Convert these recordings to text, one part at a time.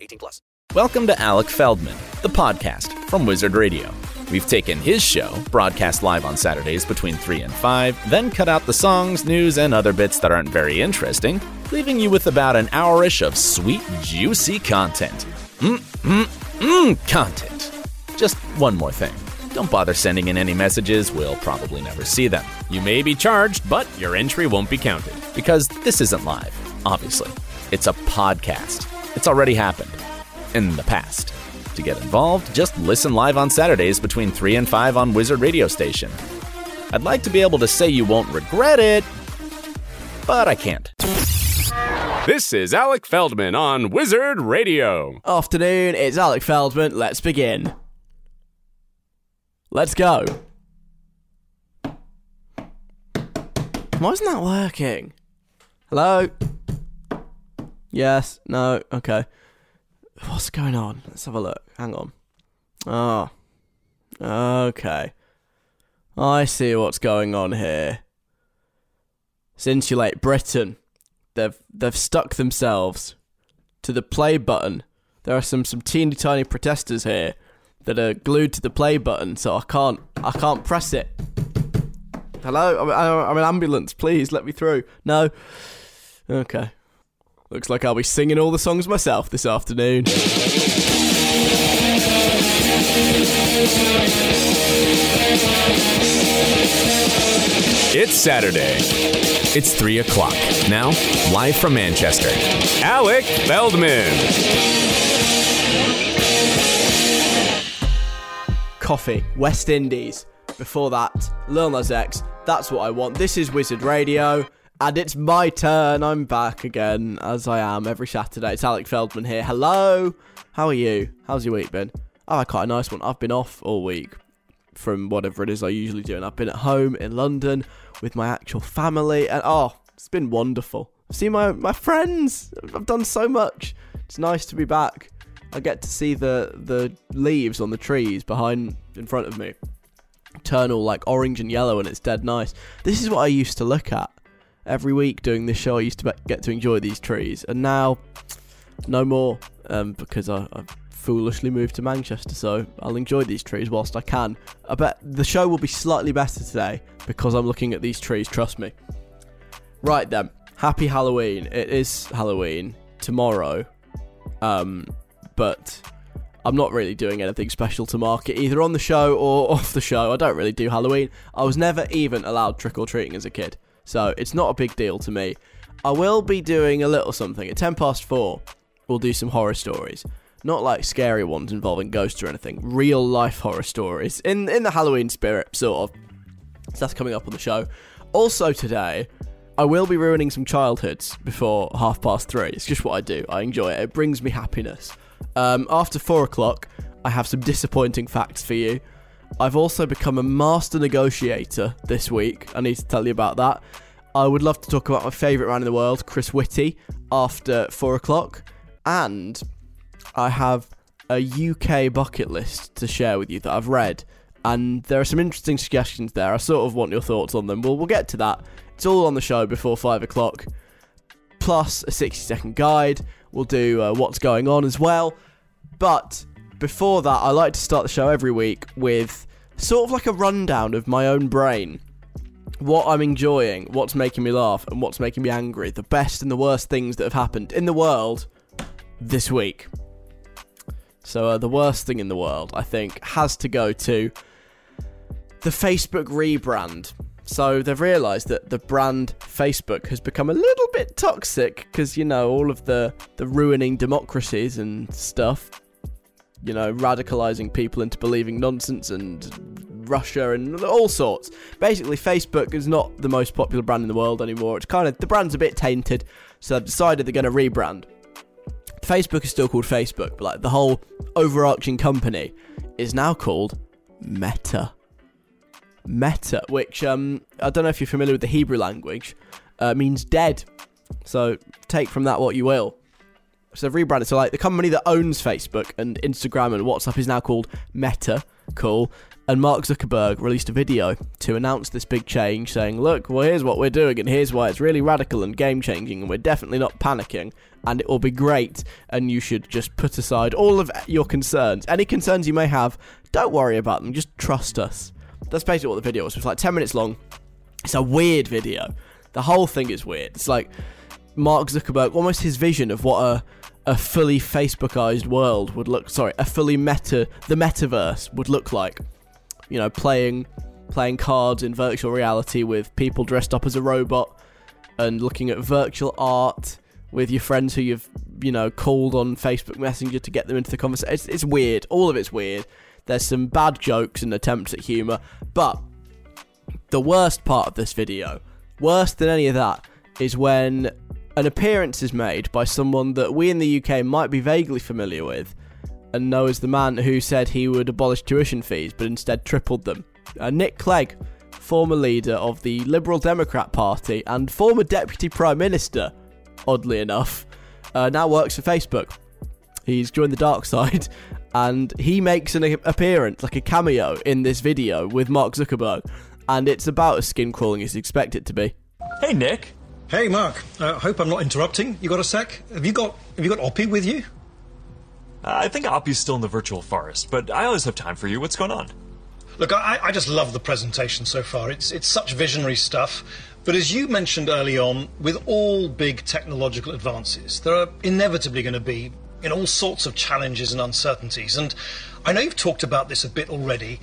18 plus. Welcome to Alec Feldman, the podcast from Wizard Radio. We've taken his show, broadcast live on Saturdays between 3 and 5, then cut out the songs, news, and other bits that aren't very interesting, leaving you with about an hourish of sweet, juicy content. Mmm, mmm, mmm, content. Just one more thing. Don't bother sending in any messages, we'll probably never see them. You may be charged, but your entry won't be counted. Because this isn't live, obviously. It's a podcast. It's already happened. In the past. To get involved, just listen live on Saturdays between 3 and 5 on Wizard Radio Station. I'd like to be able to say you won't regret it, but I can't. This is Alec Feldman on Wizard Radio. Afternoon, it's Alec Feldman. Let's begin. Let's go. Why isn't that working? Hello? Yes, no, okay. What's going on? Let's have a look. Hang on. Oh. Okay. I see what's going on here. It's Insulate Britain. They've they've stuck themselves to the play button. There are some some teeny tiny protesters here that are glued to the play button, so I can't I can't press it. Hello, I'm, I'm an ambulance. Please let me through. No. Okay. Looks like I'll be singing all the songs myself this afternoon. It's Saturday. It's 3 o'clock. Now, live from Manchester, Alec Feldman. Coffee, West Indies. Before that, Lil Nas X. That's what I want. This is Wizard Radio. And it's my turn. I'm back again, as I am every Saturday. It's Alec Feldman here. Hello. How are you? How's your week been? Oh, had quite a nice one. I've been off all week from whatever it is I usually do, and I've been at home in London with my actual family, and oh, it's been wonderful. I've seen my, my friends. I've done so much. It's nice to be back. I get to see the the leaves on the trees behind in front of me turn all like orange and yellow, and it's dead nice. This is what I used to look at every week doing this show. I used to get to enjoy these trees, and now no more um, because I, I've foolishly moved to Manchester. So I'll enjoy these trees whilst I can. I bet the show will be slightly better today because I'm looking at these trees. Trust me. Right then, happy Halloween. It is Halloween tomorrow, um, but. I'm not really doing anything special to mark it, either on the show or off the show. I don't really do Halloween. I was never even allowed trick or treating as a kid. So it's not a big deal to me. I will be doing a little something. At 10 past 4, we'll do some horror stories. Not like scary ones involving ghosts or anything. Real life horror stories. In in the Halloween spirit, sort of. So that's coming up on the show. Also today, I will be ruining some childhoods before half past three. It's just what I do. I enjoy it. It brings me happiness. Um, after four o'clock, I have some disappointing facts for you. I've also become a master negotiator this week. I need to tell you about that. I would love to talk about my favourite man in the world, Chris Whitty, after four o'clock. And I have a UK bucket list to share with you that I've read. And there are some interesting suggestions there. I sort of want your thoughts on them. Well, we'll get to that. It's all on the show before five o'clock. Plus a 60 second guide. We'll do uh, what's going on as well. But before that, I like to start the show every week with sort of like a rundown of my own brain. What I'm enjoying, what's making me laugh, and what's making me angry. The best and the worst things that have happened in the world this week. So, uh, the worst thing in the world, I think, has to go to the Facebook rebrand. So, they've realised that the brand Facebook has become a little bit toxic because, you know, all of the, the ruining democracies and stuff you know, radicalizing people into believing nonsense and Russia and all sorts. Basically, Facebook is not the most popular brand in the world anymore. It's kind of the brand's a bit tainted, so they've decided they're going to rebrand. Facebook is still called Facebook, but like the whole overarching company is now called Meta. Meta, which um, I don't know if you're familiar with the Hebrew language, uh, means dead. So take from that what you will. So they've rebranded. So like the company that owns Facebook and Instagram and WhatsApp is now called Meta. Cool. And Mark Zuckerberg released a video to announce this big change, saying, "Look, well here's what we're doing, and here's why it's really radical and game changing, and we're definitely not panicking, and it will be great. And you should just put aside all of your concerns, any concerns you may have. Don't worry about them. Just trust us." That's basically what the video was. It's like ten minutes long. It's a weird video. The whole thing is weird. It's like Mark Zuckerberg, almost his vision of what a a fully Facebookized world would look. Sorry, a fully meta, the metaverse would look like. You know, playing playing cards in virtual reality with people dressed up as a robot, and looking at virtual art with your friends who you've you know called on Facebook Messenger to get them into the conversation. It's, it's weird. All of it's weird. There's some bad jokes and attempts at humor, but the worst part of this video, worse than any of that, is when an appearance is made by someone that we in the UK might be vaguely familiar with and know as the man who said he would abolish tuition fees but instead tripled them. Uh, Nick Clegg, former leader of the Liberal Democrat Party and former Deputy Prime Minister, oddly enough, uh, now works for Facebook. He's joined the dark side and he makes an appearance, like a cameo, in this video with Mark Zuckerberg. And it's about as skin crawling as you expect it to be. Hey, Nick. Hey, Mark. I uh, hope I'm not interrupting. You got a sec? Have you got Have you got Oppie with you? Uh, I think Oppie's still in the virtual forest, but I always have time for you. What's going on? Look, I, I just love the presentation so far. It's it's such visionary stuff. But as you mentioned early on, with all big technological advances, there are inevitably going to be in all sorts of challenges and uncertainties. And I know you've talked about this a bit already,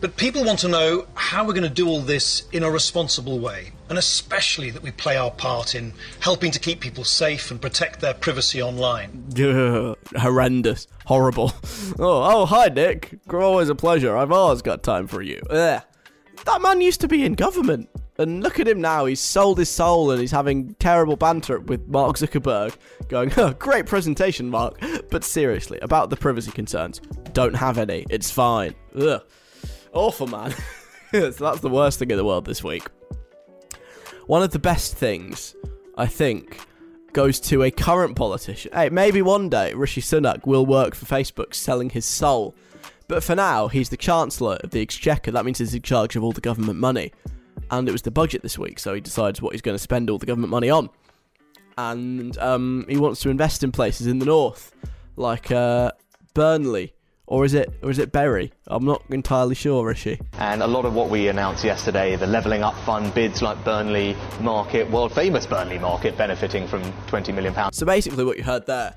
but people want to know how we're going to do all this in a responsible way, and especially that we play our part in helping to keep people safe and protect their privacy online. Ugh, horrendous. Horrible. Oh, oh, hi, Nick. Always a pleasure. I've always got time for you. Ugh. That man used to be in government. And look at him now. He's sold his soul and he's having terrible banter with Mark Zuckerberg, going, oh, great presentation, Mark. But seriously, about the privacy concerns, don't have any. It's fine. Ugh. Awful, man. so that's the worst thing in the world this week. One of the best things, I think, goes to a current politician. Hey, maybe one day Rishi Sunak will work for Facebook selling his soul. But for now, he's the Chancellor of the Exchequer. That means he's in charge of all the government money. And it was the budget this week, so he decides what he's going to spend all the government money on. And um, he wants to invest in places in the north, like uh, Burnley, or is it or is it Bury? I'm not entirely sure, is she? And a lot of what we announced yesterday, the levelling up fund bids like Burnley Market, world famous Burnley Market, benefiting from 20 million pounds. So basically, what you heard there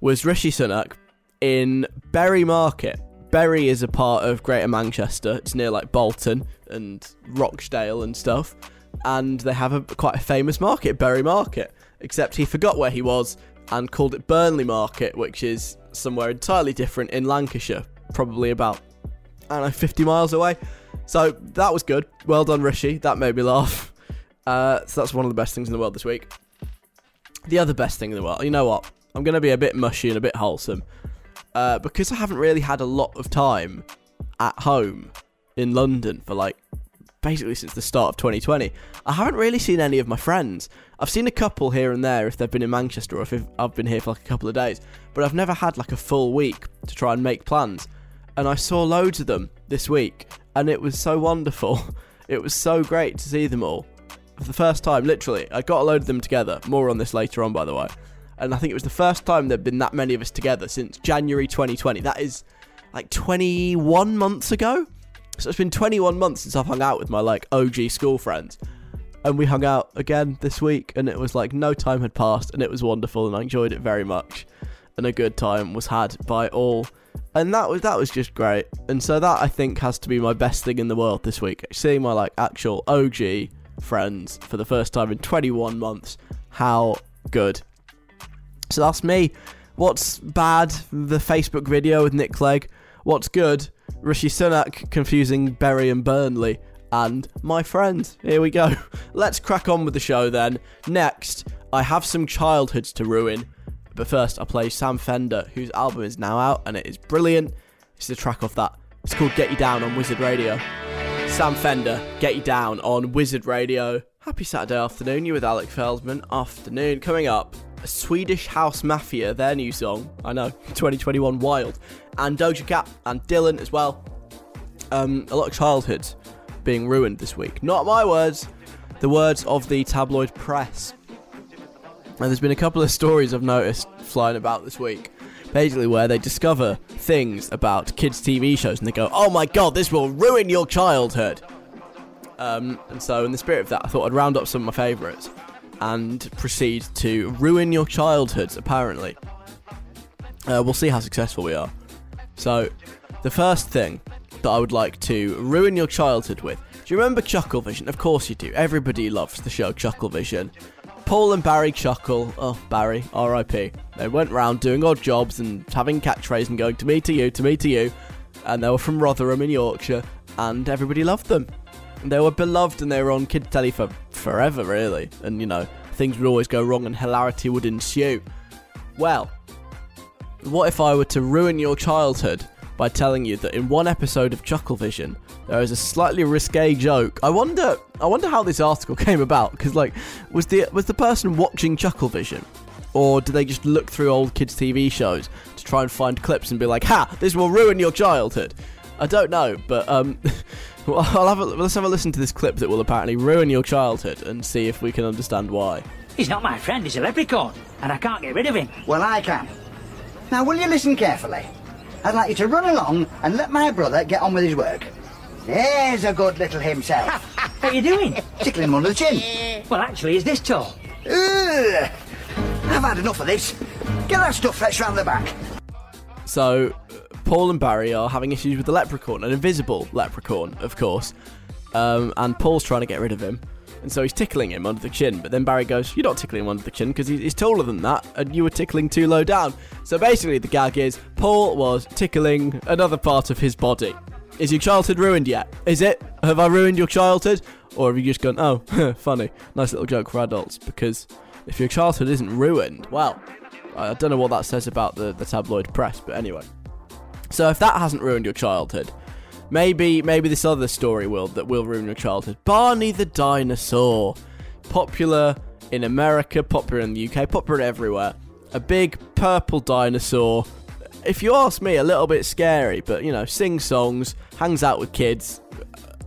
was Rishi Sunak in Bury Market. Bury is a part of Greater Manchester. It's near like Bolton and Rochdale and stuff, and they have a quite a famous market, Bury Market. Except he forgot where he was and called it Burnley Market, which is somewhere entirely different in Lancashire, probably about, I don't know, 50 miles away. So that was good. Well done, Rishi. That made me laugh. Uh, so that's one of the best things in the world this week. The other best thing in the world, you know what? I'm going to be a bit mushy and a bit wholesome. Uh, because I haven't really had a lot of time at home in London for like basically since the start of 2020. I haven't really seen any of my friends. I've seen a couple here and there if they've been in Manchester or if I've been here for like a couple of days, but I've never had like a full week to try and make plans. And I saw loads of them this week, and it was so wonderful. It was so great to see them all. For the first time, literally, I got a load of them together. More on this later on, by the way. And I think it was the first time there'd been that many of us together since January 2020. That is like 21 months ago. So it's been 21 months since I've hung out with my like OG school friends. And we hung out again this week, and it was like no time had passed, and it was wonderful, and I enjoyed it very much. And a good time was had by all and that was that was just great. And so that I think has to be my best thing in the world this week. Seeing my like actual OG friends for the first time in 21 months. How good. So that's me. What's bad? The Facebook video with Nick Clegg. What's good? Rishi Sunak confusing Bury and Burnley. And my friends. Here we go. Let's crack on with the show then. Next, I have some childhoods to ruin. But first, I'll play Sam Fender, whose album is now out and it is brilliant. It's a track off that. It's called Get You Down on Wizard Radio. Sam Fender, Get You Down on Wizard Radio. Happy Saturday afternoon, you with Alec Feldman. Afternoon. Coming up, Swedish House Mafia, their new song. I know, 2021 Wild. And Doja Cat and Dylan as well. Um, a lot of childhoods being ruined this week. Not my words, the words of the tabloid press. And there's been a couple of stories I've noticed flying about this week, basically where they discover things about kids' TV shows and they go, "Oh my god, this will ruin your childhood." Um, and so, in the spirit of that, I thought I'd round up some of my favourites and proceed to ruin your childhoods. Apparently, uh, we'll see how successful we are. So, the first thing that I would like to ruin your childhood with. Do you remember Chucklevision? Of course you do. Everybody loves the show Chucklevision. Paul and Barry Chuckle, oh, Barry, RIP. They went round doing odd jobs and having catchphrases and going to me to you, to me to you. And they were from Rotherham in Yorkshire, and everybody loved them. And they were beloved and they were on kids' telly for forever, really. And, you know, things would always go wrong and hilarity would ensue. Well, what if I were to ruin your childhood by telling you that in one episode of Chucklevision, there is a slightly risque joke. I wonder, I wonder how this article came about because, like, was the was the person watching Chucklevision, or do they just look through old kids' TV shows to try and find clips and be like, "Ha, this will ruin your childhood"? I don't know, but um, well, I'll have a, let's have a listen to this clip that will apparently ruin your childhood and see if we can understand why. He's not my friend, he's a leprechaun, and I can't get rid of him. Well, I can. Now, will you listen carefully? I'd like you to run along and let my brother get on with his work. There's a good little himself. what are you doing? Tickling him under the chin. Well, actually, he's this tall. Ugh. I've had enough of this. Get that stuff fetched round the back. So, Paul and Barry are having issues with the leprechaun, an invisible leprechaun, of course. Um, and Paul's trying to get rid of him. And so he's tickling him under the chin. But then Barry goes, You're not tickling him under the chin because he's taller than that, and you were tickling too low down. So basically, the gag is Paul was tickling another part of his body. Is your childhood ruined yet? Is it? Have I ruined your childhood? Or have you just gone, oh, funny, nice little joke for adults? Because if your childhood isn't ruined, well, I don't know what that says about the, the tabloid press, but anyway. So if that hasn't ruined your childhood, maybe maybe this other story will that will ruin your childhood. Barney the dinosaur, popular in America, popular in the UK, popular everywhere. A big purple dinosaur if you ask me, a little bit scary, but you know, sings songs, hangs out with kids.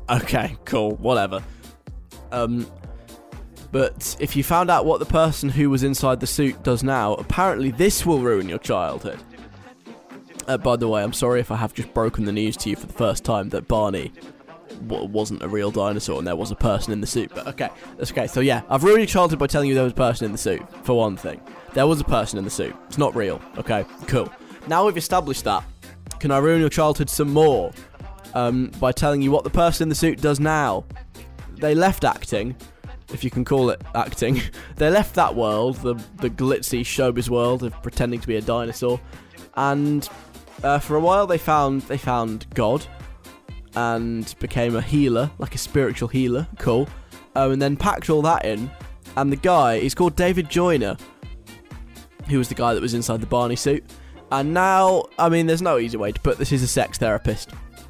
Okay, cool, whatever. Um, but if you found out what the person who was inside the suit does now, apparently this will ruin your childhood. Uh, by the way, I'm sorry if I have just broken the news to you for the first time that Barney w- wasn't a real dinosaur and there was a person in the suit. But okay, that's okay. So yeah, I've ruined your childhood by telling you there was a person in the suit. For one thing, there was a person in the suit. It's not real. Okay, cool. Now we've established that, can I ruin your childhood some more um, by telling you what the person in the suit does now? They left acting, if you can call it acting. they left that world, the the glitzy showbiz world of pretending to be a dinosaur, and uh, for a while they found they found God and became a healer, like a spiritual healer. Cool. Um, and then packed all that in, and the guy, he's called David Joyner, who was the guy that was inside the Barney suit. And now, I mean, there's no easy way to put this. Is a sex therapist.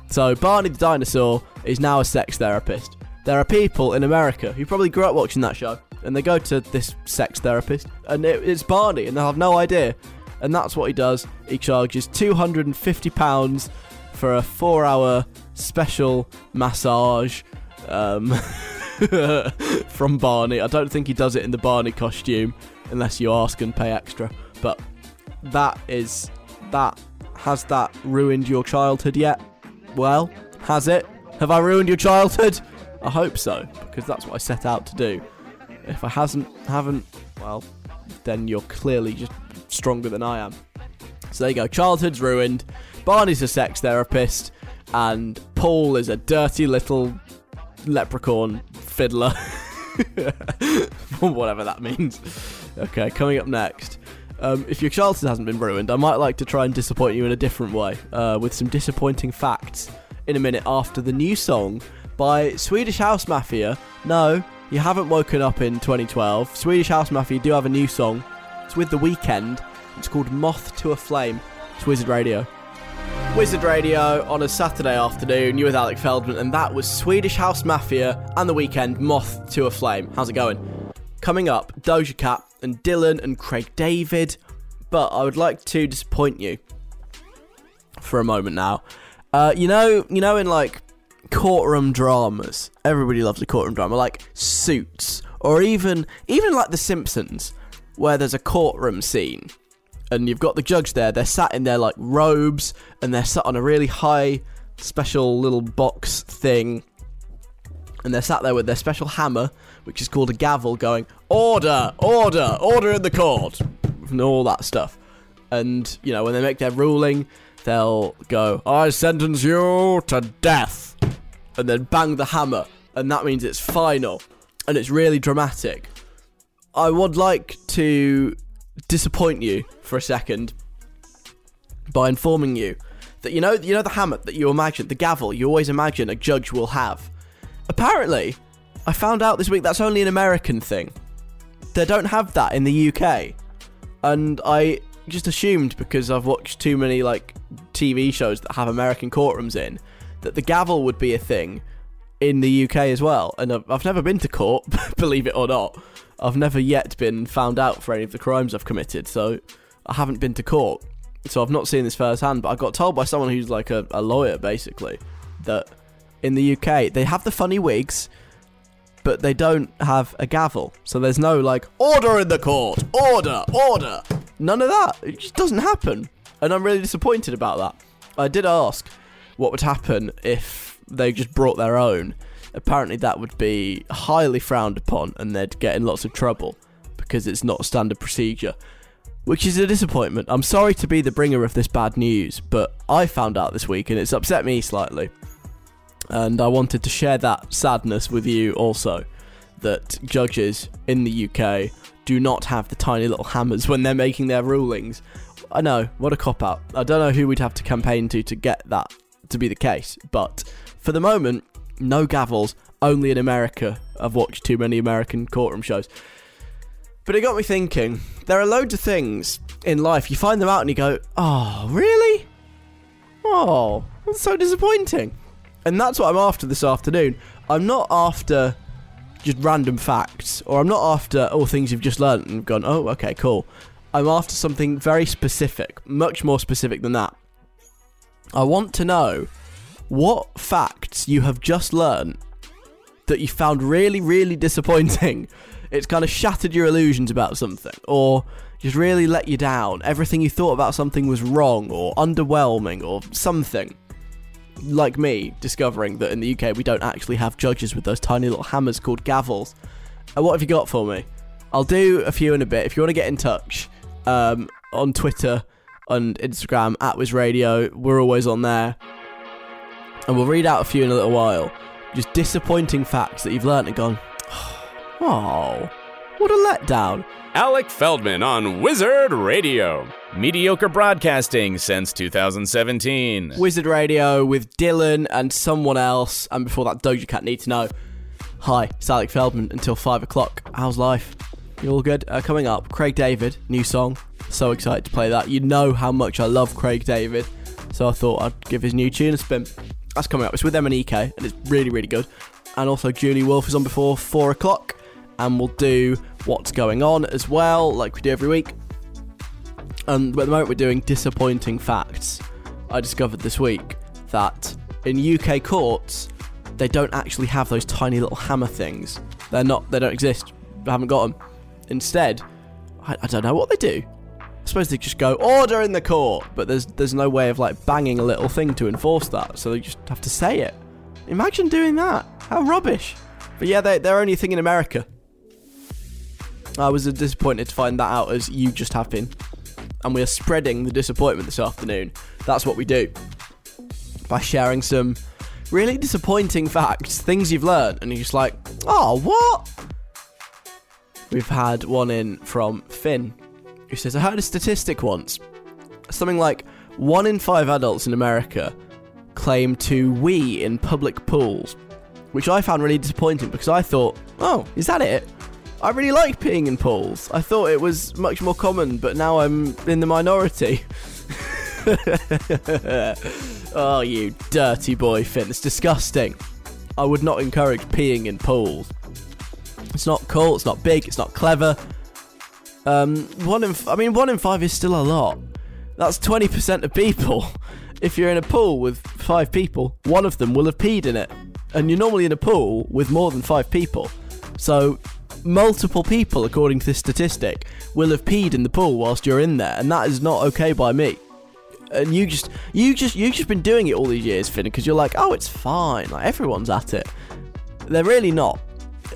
So Barney the dinosaur is now a sex therapist. there are people in America who probably grew up watching that show, and they go to this sex therapist, and it, it's Barney, and they have no idea. And that's what he does. He charges £250 for a four hour special massage um, from Barney. I don't think he does it in the Barney costume unless you ask and pay extra. But that is that. Has that ruined your childhood yet? Well, has it? Have I ruined your childhood? I hope so, because that's what I set out to do. If I hasn't, haven't, well, then you're clearly just stronger than I am. So there you go. Childhood's ruined. Barney's a sex therapist, and Paul is a dirty little leprechaun fiddler. Whatever that means. Okay, coming up next. Um, if your childhood hasn't been ruined, I might like to try and disappoint you in a different way uh, with some disappointing facts in a minute after the new song by Swedish House Mafia. No, you haven't woken up in 2012. Swedish House Mafia do have a new song. It's with The Weeknd. It's called Moth to a Flame. It's Wizard Radio. Wizard Radio on a Saturday afternoon. You with Alec Feldman, and that was Swedish House Mafia and The Weeknd Moth to a Flame. How's it going? Coming up, Doja Cat and Dylan and Craig David. But I would like to disappoint you for a moment now. Uh, you know, you know, in like courtroom dramas, everybody loves a courtroom drama, like Suits, or even even like The Simpsons, where there's a courtroom scene, and you've got the judge there. They're sat in their like robes, and they're sat on a really high, special little box thing, and they're sat there with their special hammer, which is called a gavel, going order, order, order in the court, and all that stuff. And you know, when they make their ruling, they'll go, I sentence you to death. And then bang the hammer. And that means it's final. And it's really dramatic. I would like to disappoint you for a second by informing you that you know you know the hammer that you imagine, the gavel you always imagine a judge will have. Apparently, I found out this week that's only an American thing. They don't have that in the UK. And I just assumed because I've watched too many like TV shows that have American courtrooms in that the gavel would be a thing in the UK as well. And I've, never been to court, believe it or not. I've never yet been found out for any of the crimes I've committed, so I haven't been to court. So I've not seen this firsthand, but I got told by someone who's like a, a lawyer basically that in the UK they have the funny wigs, but they don't have a gavel. So there's no like order in the court, order, order. None of that. It just doesn't happen, and I'm really disappointed about that. I did ask what would happen if they just brought their own. Apparently, that would be highly frowned upon, and they'd get in lots of trouble because it's not standard procedure. Which is a disappointment. I'm sorry to be the bringer of this bad news, but I found out this week and it's upset me slightly and I wanted to share that sadness with you also that judges in the UK do not have the tiny little hammers when they're making their rulings. I know, what a cop out. I don't know who we'd have to campaign to to get that to be the case, but for the moment, no gavels, only in America. I've watched too many American courtroom shows. But it got me thinking there are loads of things in life, you find them out and you go, oh, really? Oh, that's so disappointing. And that's what I'm after this afternoon. I'm not after just random facts, or I'm not after all things you've just learned and gone, oh, okay, cool. I'm after something very specific, much more specific than that. I want to know what facts you have just learned that you found really, really disappointing. It's kind of shattered your illusions about something, or just really let you down. Everything you thought about something was wrong, or underwhelming, or something like me, discovering that in the UK we don't actually have judges with those tiny little hammers called gavels. And what have you got for me? I'll do a few in a bit. If you want to get in touch um, on Twitter and Instagram at Wiz Radio, we're always on there. And we'll read out a few in a little while. Just disappointing facts that you've learnt and gone, oh, what a letdown. Alec Feldman on Wizard Radio. Mediocre broadcasting since 2017. Wizard Radio with Dylan and someone else. And before that, Doja Cat need to know. Hi, it's Alec Feldman until 5 o'clock. How's life? You all good? Uh, coming up, Craig David, new song. So excited to play that. You know how much I love Craig David. So I thought I'd give his new tune a spin. That's coming up. It's with MNEK, and it's really, really good. and also Julie Wolf is on before four o'clock, and we'll do what's going on as well, like we do every week. And at the moment, we're doing disappointing facts. I discovered this week that in UK courts, they don't actually have those tiny little hammer things. They're not. They don't exist. I haven't got them. Instead, I, I don't know what they do. I suppose they just go order in the court, but there's there's no way of like banging a little thing to enforce that, so they just have to say it. Imagine doing that. How rubbish. But yeah, they, they're only thing in America. I was disappointed to find that out as you just have been. And we are spreading the disappointment this afternoon. That's what we do. By sharing some really disappointing facts, things you've learned, and you're just like, oh, what? We've had one in from Finn, who says, I heard a statistic once. Something like one in five adults in America claim to wee in public pools, which I found really disappointing because I thought, oh, is that it? I really like peeing in pools. I thought it was much more common, but now I'm in the minority. oh, you dirty boy, Finn. It's disgusting. I would not encourage peeing in pools. It's not cool, it's not big, it's not clever. Um, one in, I mean, one in five is still a lot. That's 20% of people. If you're in a pool with five people, one of them will have peed in it. And you're normally in a pool with more than five people. So, multiple people, according to this statistic, will have peed in the pool whilst you're in there. And that is not okay by me. And you just, you just, you've just been doing it all these years, Finn, because you're like, oh, it's fine. Like, everyone's at it. They're really not.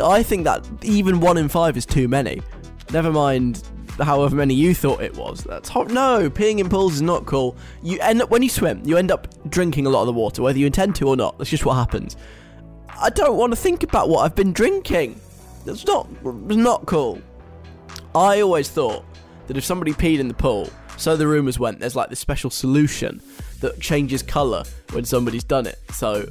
I think that even one in five is too many. Never mind however many you thought it was. That's hor- no peeing in pools is not cool. You end up when you swim, you end up drinking a lot of the water, whether you intend to or not. That's just what happens. I don't want to think about what I've been drinking. That's not not cool. I always thought that if somebody peed in the pool, so the rumours went, there's like this special solution that changes colour when somebody's done it. So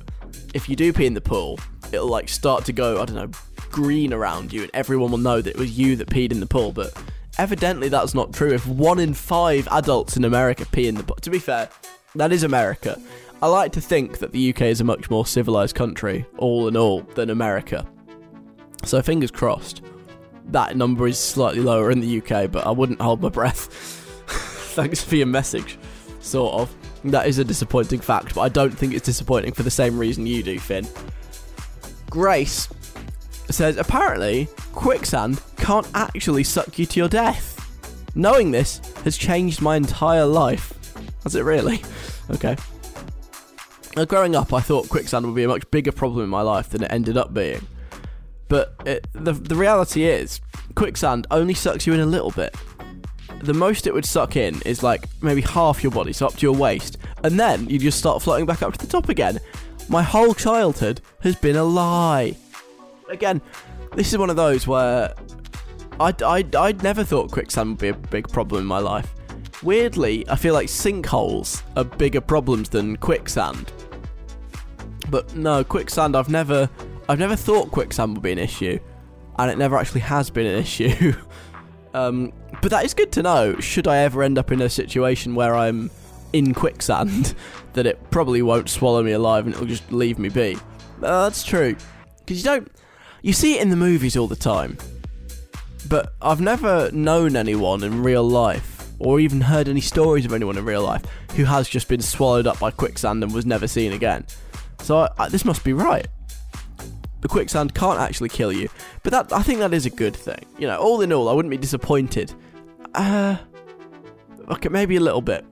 if you do pee in the pool, it'll like start to go, I don't know, green around you, and everyone will know that it was you that peed in the pool. But evidently, that's not true. If one in five adults in America pee in the pool, to be fair, that is America. I like to think that the UK is a much more civilized country, all in all, than America. So fingers crossed. That number is slightly lower in the UK, but I wouldn't hold my breath. Thanks for your message, sort of. That is a disappointing fact, but I don't think it's disappointing for the same reason you do, Finn. Grace says apparently quicksand can't actually suck you to your death. Knowing this has changed my entire life. Has it really? Okay. Now, growing up, I thought quicksand would be a much bigger problem in my life than it ended up being. But it, the the reality is, quicksand only sucks you in a little bit. The most it would suck in is like maybe half your body, so up to your waist, and then you just start floating back up to the top again. My whole childhood has been a lie. Again, this is one of those where I I I never thought quicksand would be a big problem in my life. Weirdly, I feel like sinkholes are bigger problems than quicksand. But no, quicksand I've never I've never thought quicksand would be an issue, and it never actually has been an issue. um, but that is good to know. Should I ever end up in a situation where I'm in quicksand, that it probably won't swallow me alive and it'll just leave me be. Uh, that's true, because you don't you see it in the movies all the time, but I've never known anyone in real life or even heard any stories of anyone in real life who has just been swallowed up by quicksand and was never seen again. So I, I, this must be right. The quicksand can't actually kill you, but that I think that is a good thing. You know, all in all, I wouldn't be disappointed. Uh, okay, maybe a little bit,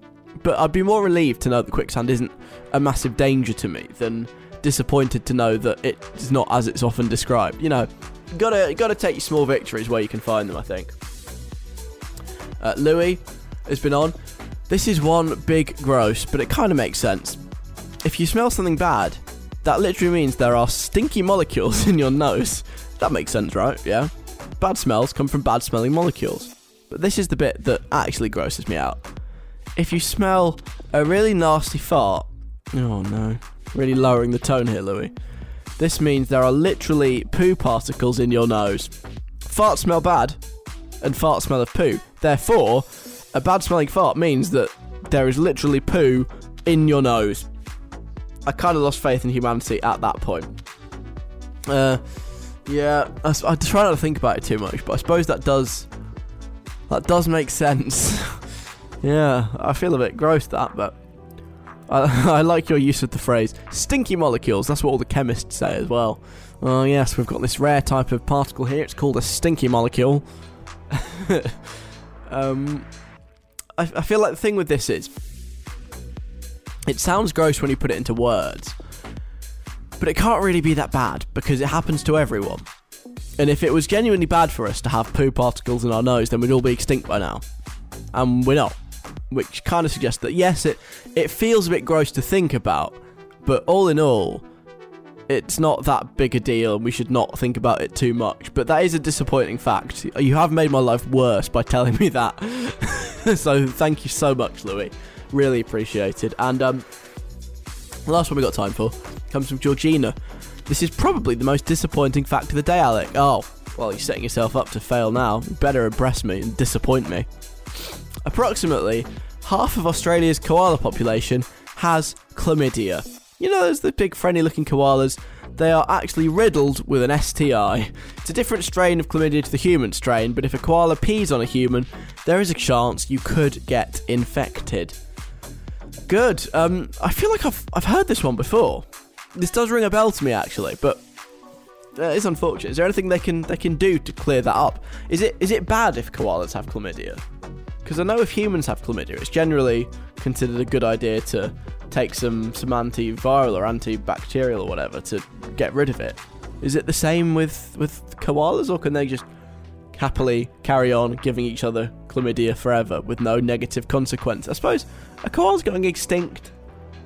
but I'd be more relieved to know that quicksand isn't a massive danger to me than disappointed to know that it's not as it's often described. You know, gotta gotta take your small victories where you can find them. I think. Uh, Louis has been on. This is one big gross, but it kind of makes sense. If you smell something bad, that literally means there are stinky molecules in your nose. That makes sense, right? Yeah. Bad smells come from bad smelling molecules. But this is the bit that actually grosses me out. If you smell a really nasty fart, oh no, really lowering the tone here, Louis. This means there are literally poo particles in your nose. Farts smell bad, and farts smell of poo. Therefore, a bad smelling fart means that there is literally poo in your nose. I kind of lost faith in humanity at that point. Uh, yeah, I try not to think about it too much, but I suppose that does that does make sense. yeah, I feel a bit gross that, but I, like your use of the phrase "stinky molecules." That's what all the chemists say as well. Oh yes, we've got this rare type of particle here. It's called a stinky molecule. um, I, I feel like the thing with this is, it sounds gross when you put it into words, but it can't really be that bad because it happens to everyone. And if it was genuinely bad for us to have poo particles in our nose, then we'd all be extinct by now. And we're not. Which kind of suggests that yes, it it feels a bit gross to think about, but all in all, it's not that big a deal and we should not think about it too much. But that is a disappointing fact. You have made my life worse by telling me that. so thank you so much, Louis. Really appreciated. And um the last one we got time for comes from Georgina. This is probably the most disappointing fact of the day, Alec. Oh, well, you're setting yourself up to fail now. You better impress me and disappoint me. Approximately half of Australia's koala population has chlamydia. You know, those the big friendly looking koalas. They are actually riddled with an STI. It's a different strain of chlamydia to the human strain, but if a koala pees on a human, there is a chance you could get infected. Good. Um, I feel like I've I've heard this one before. This does ring a bell to me actually, but uh, it's unfortunate. Is there anything they can they can do to clear that up? Is it is it bad if koalas have chlamydia? Because I know if humans have chlamydia, it's generally considered a good idea to take some some antiviral or antibacterial or whatever to get rid of it. Is it the same with with koalas, or can they just happily carry on giving each other chlamydia forever with no negative consequence? I suppose a koala's going extinct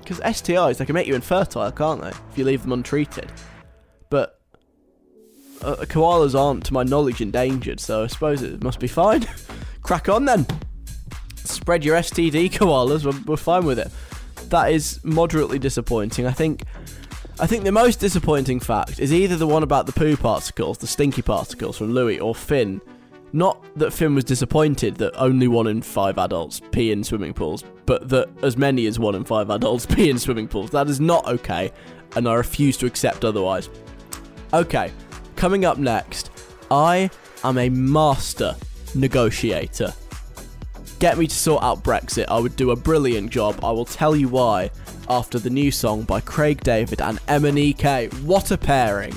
because STIs they can make you infertile, can't they? If you leave them untreated. But uh, koalas aren't, to my knowledge, endangered, so I suppose it must be fine. Crack on then. Spread your STD, koalas. We're, we're fine with it. That is moderately disappointing. I think. I think the most disappointing fact is either the one about the poo particles, the stinky particles from Louis, or Finn. Not that Finn was disappointed that only one in five adults pee in swimming pools, but that as many as one in five adults pee in swimming pools. That is not okay, and I refuse to accept otherwise. Okay, coming up next, I am a master negotiator. Get me to sort out Brexit, I would do a brilliant job. I will tell you why after the new song by Craig David and MNEK. What a pairing!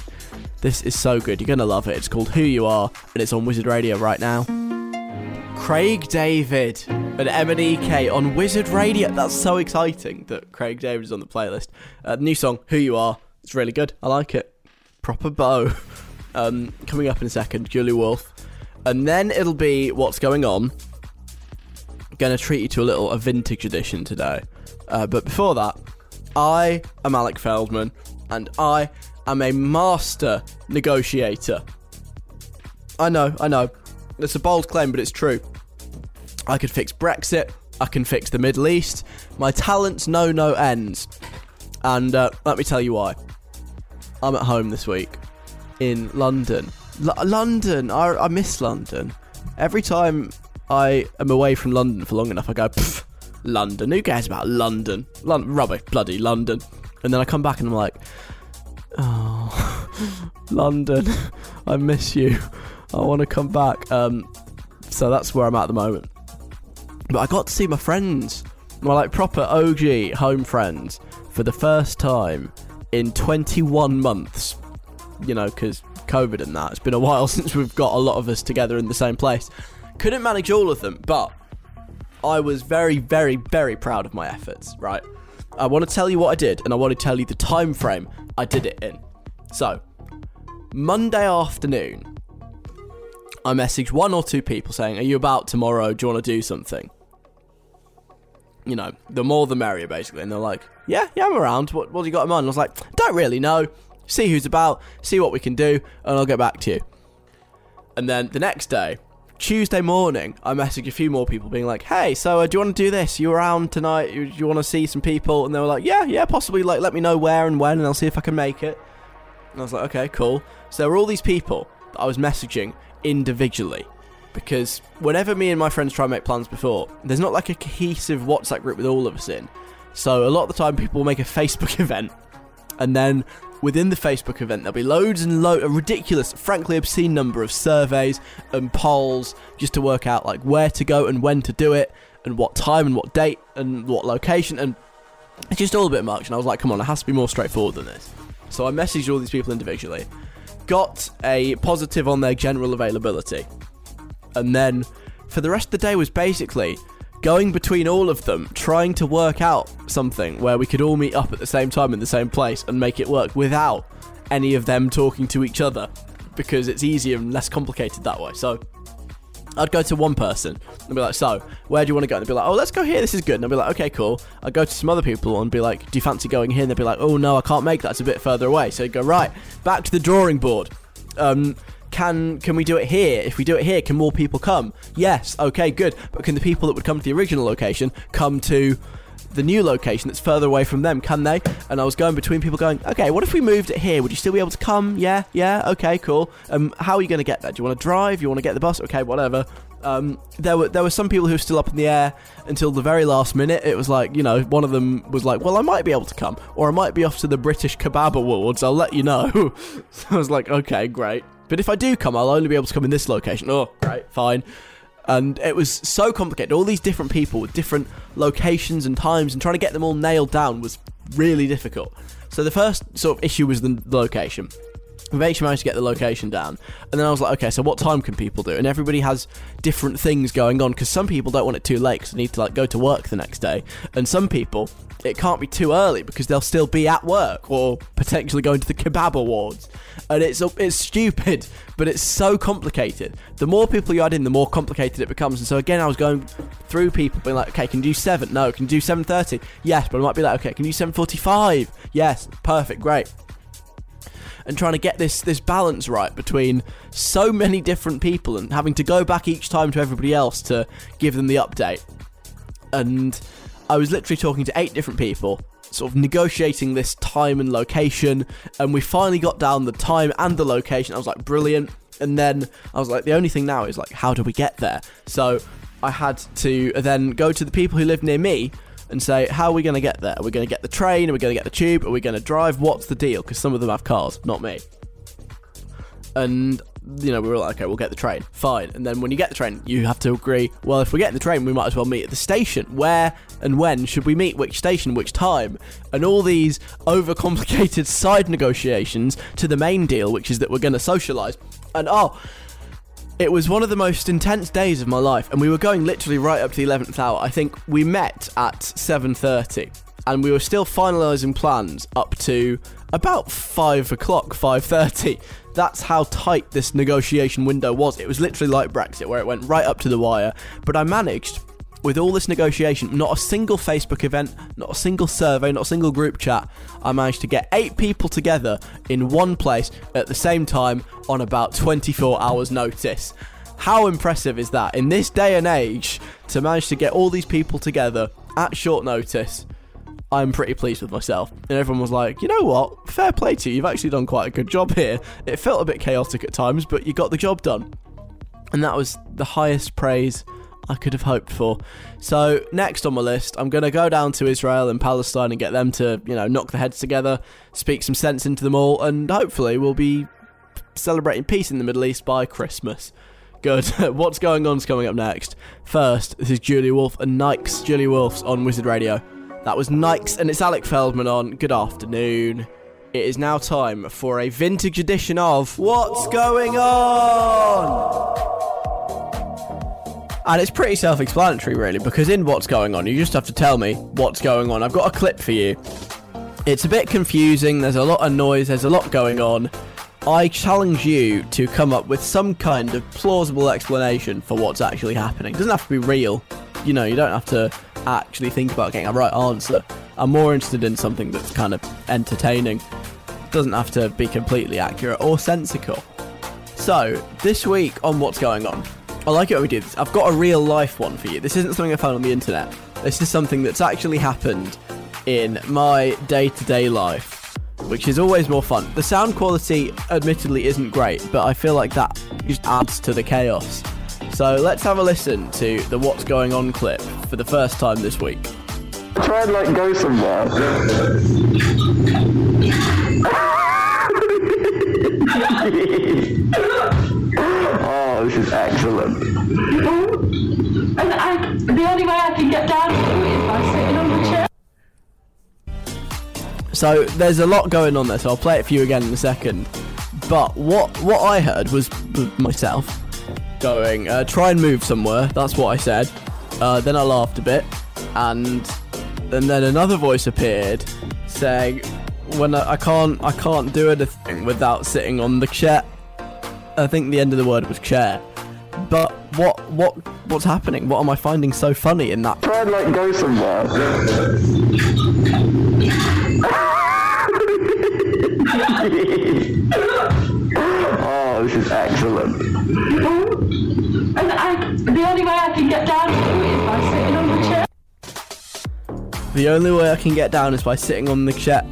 This is so good, you're gonna love it. It's called Who You Are, and it's on Wizard Radio right now. Craig David and MNEK on Wizard Radio. That's so exciting that Craig David is on the playlist. Uh, new song, Who You Are. It's really good. I like it. Proper bow. Um, coming up in a second, Julie Wolf. And then it'll be What's Going On. Gonna treat you to a little a vintage edition today. Uh, but before that, I am Alec Feldman, and I am a master negotiator. I know, I know. It's a bold claim, but it's true. I could fix Brexit. I can fix the Middle East. My talents know no ends. And uh, let me tell you why. I'm at home this week in London. L- London! I, I miss London. Every time I am away from London for long enough, I go, London. Who cares about London? London? rubbish, bloody London. And then I come back and I'm like, oh, London, I miss you. I want to come back. Um, so that's where I'm at the moment. But I got to see my friends, my like proper OG home friends, for the first time in 21 months. You know, because COVID and that. It's been a while since we've got a lot of us together in the same place. Couldn't manage all of them, but I was very, very, very proud of my efforts, right? I want to tell you what I did, and I want to tell you the time frame I did it in. So, Monday afternoon, I messaged one or two people saying, Are you about tomorrow? Do you want to do something? You know, the more the merrier, basically. And they're like, Yeah, yeah, I'm around. What, what do you got in mind? I was like, Don't really know. See who's about, see what we can do, and I'll get back to you. And then the next day, Tuesday morning, I messaged a few more people being like, "Hey, so uh, do you want to do this? You around tonight? You, do you want to see some people?" And they were like, "Yeah, yeah, possibly. Like, let me know where and when, and I'll see if I can make it." And I was like, "Okay, cool." So there were all these people that I was messaging individually because whenever me and my friends try and make plans before, there's not like a cohesive WhatsApp group with all of us in. So a lot of the time, people will make a Facebook event And then within the Facebook event, there'll be loads and loads, a ridiculous, frankly obscene number of surveys and polls just to work out like where to go and when to do it, and what time and what date and what location, and it's just all a bit much. And I was like, come on, it has to be more straightforward than this. So I messaged all these people individually, got a positive on their general availability, and then for the rest of the day was basically going between all of them, trying to work out something where we could all meet up at the same time in the same place and make it work without any of them talking to each other because it's easier and less complicated that way. So I'd go to one person and be like, "So, where do you want to go?" And they'd be like, "Oh, let's go here. This is good." And I'd be like, "Okay, cool." I'd go to some other people and be like, "Do you fancy going here?" And they'd be like, "Oh no, I can't make that. It's a bit further away." So I'd go right back to the drawing board. Um, can can we do it here? If we do it here, can more people come? Yes. Okay, good. But can the people that would come to the original location come to the new location that's further away from them? Can they? And I was going between people, going, okay, what if we moved it here? Would you still be able to come? Yeah, yeah. Okay, cool. Um, how are you going to get there? Do you want to drive? You want to get the bus? Okay, whatever. Um, there were there were some people who were still up in the air until the very last minute. It was like you know one of them was like, well, I might be able to come, or I might be off to the British Kebab Awards. I'll let you know. so I was like, okay, great. But if I do come, I'll only be able to come in this location. Oh, right, fine. And it was so complicated. All these different people with different locations and times, and trying to get them all nailed down was really difficult. So the first sort of issue was the location. Eventually managed to get the location down, and then I was like, okay, so what time can people do? And everybody has different things going on because some people don't want it too late because they need to like go to work the next day, and some people it can't be too early because they'll still be at work or potentially going to the kebab awards. And it's it's stupid, but it's so complicated. The more people you add in, the more complicated it becomes. And so again, I was going through people being like, okay, can you do seven? No, can you do seven thirty? Yes, but I might be like, okay, can you do seven forty-five? Yes, perfect, great and trying to get this this balance right between so many different people and having to go back each time to everybody else to give them the update. And I was literally talking to eight different people, sort of negotiating this time and location, and we finally got down the time and the location. I was like, brilliant. And then I was like, the only thing now is like, how do we get there? So I had to then go to the people who live near me and say, how are we going to get there? Are we going to get the train? Are we going to get the tube? Are we going to drive? What's the deal? Because some of them have cars, not me. And you know, we were like, okay, we'll get the train. Fine. And then when you get the train, you have to agree, well, if we get the train, we might as well meet at the station. Where and when should we meet? Which station? Which time? And all these overcomplicated side negotiations to the main deal, which is that we're going to socialise. And oh, it was one of the most intense days of my life, and we were going literally right up to the 11th hour. I think we met at 7:30, and we were still finalising plans up to about five o'clock, 5:30. That's how tight this negotiation window was. It was literally like Brexit, where it went right up to the wire. But I managed with all this negotiation, not a single Facebook event, not a single survey, not a single group chat, I managed to get eight people together in one place at the same time on about 24 hours' notice. How impressive is that in this day and age to manage to get all these people together at short notice? I'm pretty pleased with myself. And everyone was like, you know what? Fair play to you. You've actually done quite a good job here. It felt a bit chaotic at times, but you got the job done. And that was the highest praise I could have hoped for. So, next on my list, I'm going to go down to Israel and Palestine and get them to, you know, knock the heads together, speak some sense into them all, and hopefully we'll be celebrating peace in the Middle East by Christmas. Good. What's going on is coming up next. First, this is Julia Wolf and Nikes. Julia Wolf's on Wizard Radio. That was Nikes, and it's Alec Feldman on. Good afternoon. It is now time for a vintage edition of What's Going On? And it's pretty self explanatory, really, because in What's Going On, you just have to tell me what's going on. I've got a clip for you. It's a bit confusing, there's a lot of noise, there's a lot going on. I challenge you to come up with some kind of plausible explanation for what's actually happening. It doesn't have to be real. You know, you don't have to actually think about getting a right answer. I'm more interested in something that's kind of entertaining. It doesn't have to be completely accurate or sensical. So, this week on What's Going On, I like it when we do this. I've got a real life one for you. This isn't something I found on the internet. This is something that's actually happened in my day to day life, which is always more fun. The sound quality, admittedly, isn't great, but I feel like that just adds to the chaos. So let's have a listen to the What's Going On clip for the first time this week. Try and like go somewhere. oh, this is excellent. And I, the only way I can get down to it is by sitting on the chair. So there's a lot going on there, so I'll play it for you again in a second. But what what I heard was was myself going, uh, try and move somewhere. That's what I said. Uh, then I laughed a bit, and and then another voice appeared saying, "When I, I can't I can't do anything without sitting on the chair." I think the end of the word was chair. But what what what's happening? What am I finding so funny in that? Try and like go somewhere. oh, this is excellent. And I, the only way I can get down to it is by sitting on the chair. The only way I can get down is by sitting on the chair.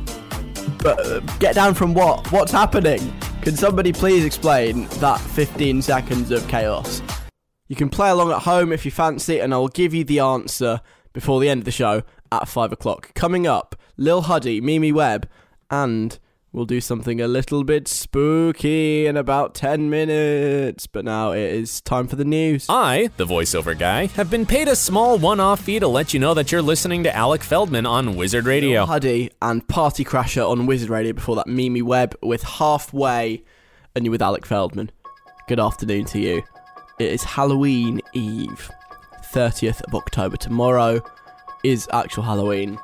But uh, get down from what? What's happening? Can somebody please explain that 15 seconds of chaos? You can play along at home if you fancy, and I'll give you the answer before the end of the show at 5 o'clock. Coming up, Lil Huddy, Mimi Webb, and we'll do something a little bit spooky in about 10 minutes. But now it is time for the news. I, the voiceover guy, have been paid a small one off fee to let you know that you're listening to Alec Feldman on Wizard Radio. Huddy and Party Crasher on Wizard Radio before that Mimi Webb with Halfway and you with Alec Feldman. Good afternoon to you. It is Halloween Eve, 30th of October. Tomorrow is actual Halloween.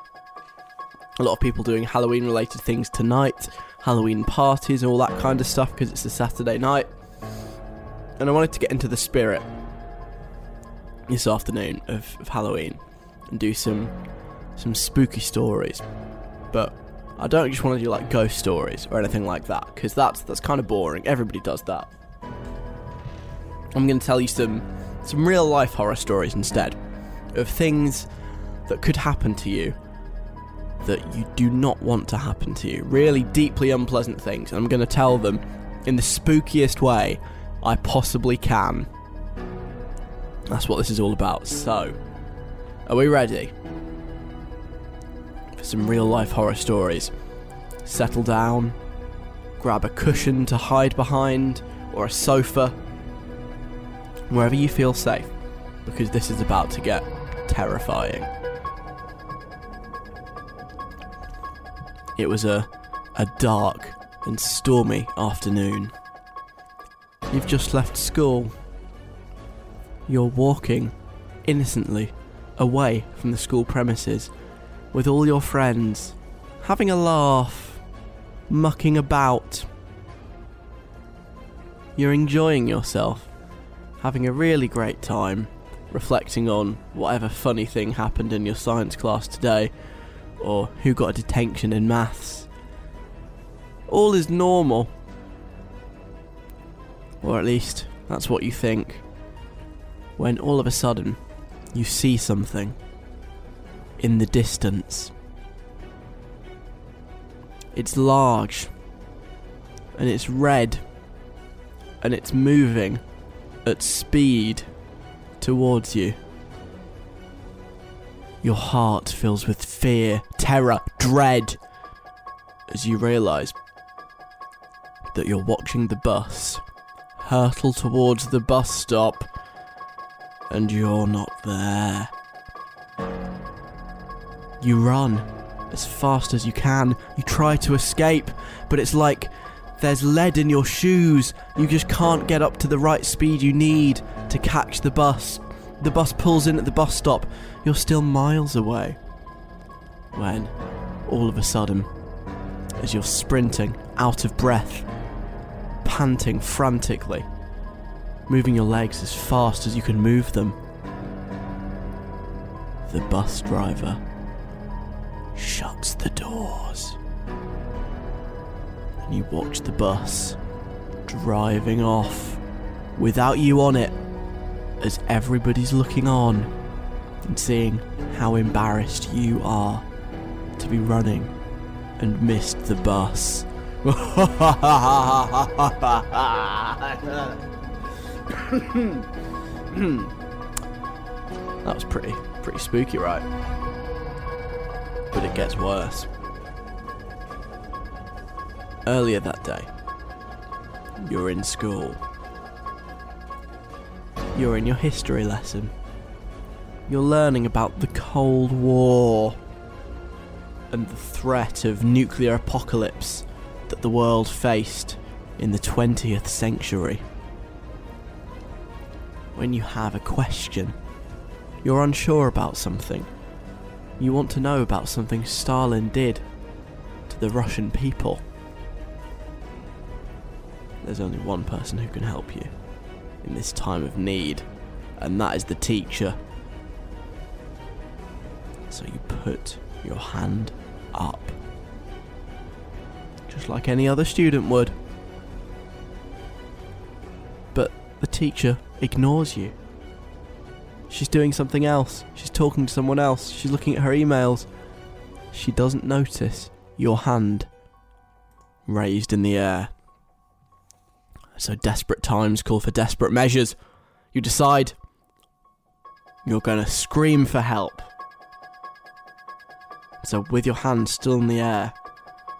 A lot of people doing Halloween related things tonight, Halloween parties, and all that kind of stuff because it's a Saturday night. And I wanted to get into the spirit this afternoon of, of Halloween and do some some spooky stories. But I don't just want to do like ghost stories or anything like that because that's that's kind of boring. Everybody does that. I'm going to tell you some some real life horror stories instead of things that could happen to you that you do not want to happen to you. Really deeply unpleasant things. And I'm going to tell them in the spookiest way I possibly can. That's what this is all about. So, are we ready? For some real life horror stories. Settle down, grab a cushion to hide behind, or a sofa, wherever you feel safe, because this is about to get terrifying. It was a, a dark and stormy afternoon. You've just left school. You're walking innocently away from the school premises with all your friends, having a laugh, mucking about. You're enjoying yourself, having a really great time, reflecting on whatever funny thing happened in your science class today, or who got a detention in maths. All is normal. Or at least, that's what you think. When all of a sudden, you see something in the distance. It's large, and it's red, and it's moving at speed towards you. Your heart fills with fear, terror, dread as you realise that you're watching the bus hurtle towards the bus stop and you're not there. You run as fast as you can. You try to escape, but it's like there's lead in your shoes. You just can't get up to the right speed you need to catch the bus. The bus pulls in at the bus stop. You're still miles away. When, all of a sudden, as you're sprinting, out of breath, panting frantically, moving your legs as fast as you can move them, the bus driver shuts the doors. And you watch the bus driving off without you on it as everybody's looking on and seeing how embarrassed you are to be running and missed the bus. that was pretty pretty spooky, right? But it gets worse. Earlier that day, you're in school. You're in your history lesson. You're learning about the Cold War and the threat of nuclear apocalypse that the world faced in the 20th century. When you have a question, you're unsure about something, you want to know about something Stalin did to the Russian people. There's only one person who can help you in this time of need, and that is the teacher. So you put your hand up. Just like any other student would. But the teacher ignores you. She's doing something else. She's talking to someone else. She's looking at her emails. She doesn't notice your hand raised in the air. So desperate times call for desperate measures. You decide you're going to scream for help. So, with your hand still in the air,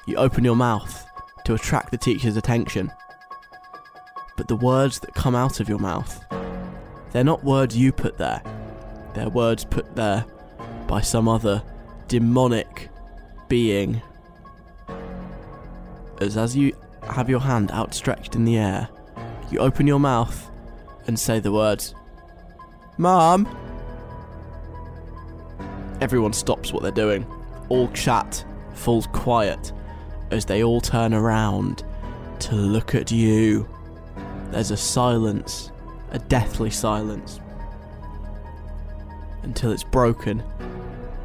you open your mouth to attract the teacher's attention. But the words that come out of your mouth, they're not words you put there. They're words put there by some other demonic being. As as you have your hand outstretched in the air, you open your mouth and say the words, Mom! Everyone stops what they're doing. All chat falls quiet as they all turn around to look at you. There's a silence, a deathly silence, until it's broken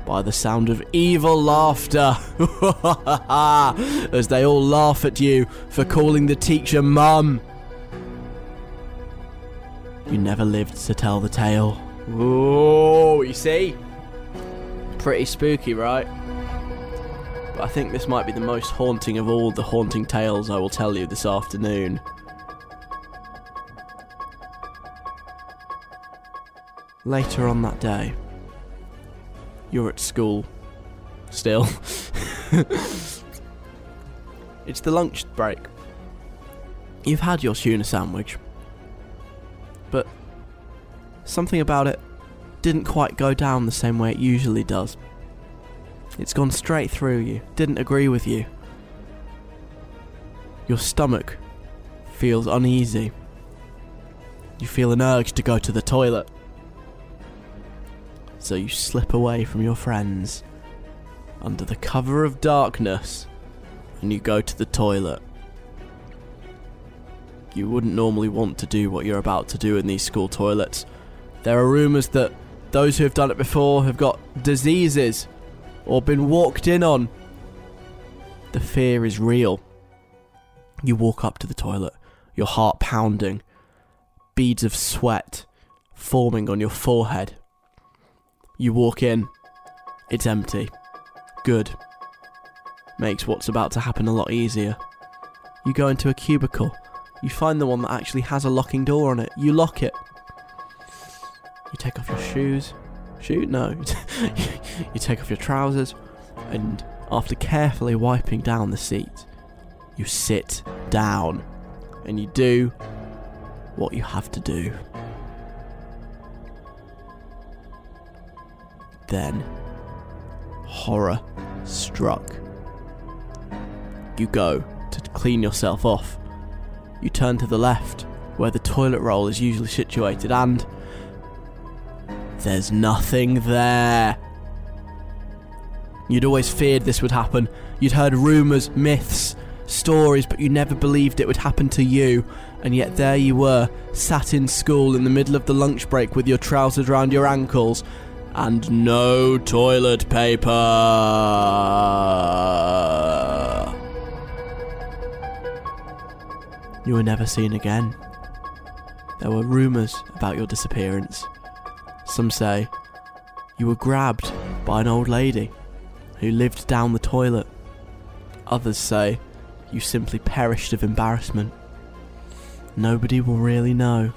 by the sound of evil laughter as they all laugh at you for calling the teacher mum. You never lived to tell the tale. Oh, you see? Pretty spooky, right? But I think this might be the most haunting of all the haunting tales I will tell you this afternoon. Later on that day, you're at school. Still. it's the lunch break. You've had your tuna sandwich. But something about it didn't quite go down the same way it usually does. It's gone straight through you, didn't agree with you. Your stomach feels uneasy. You feel an urge to go to the toilet. So you slip away from your friends under the cover of darkness and you go to the toilet. You wouldn't normally want to do what you're about to do in these school toilets. There are rumours that those who have done it before have got diseases or been walked in on. The fear is real. You walk up to the toilet, your heart pounding, beads of sweat forming on your forehead. You walk in, it's empty. Good. Makes what's about to happen a lot easier. You go into a cubicle. You find the one that actually has a locking door on it. You lock it. You take off your shoes. Shoot? No. you take off your trousers, and after carefully wiping down the seat, you sit down and you do what you have to do. Then, horror struck. You go to clean yourself off. You turn to the left, where the toilet roll is usually situated, and there's nothing there. You'd always feared this would happen. You'd heard rumours, myths, stories, but you never believed it would happen to you. And yet there you were, sat in school in the middle of the lunch break with your trousers round your ankles and no toilet paper. You were never seen again. There were rumours about your disappearance. Some say you were grabbed by an old lady who lived down the toilet. Others say you simply perished of embarrassment. Nobody will really know.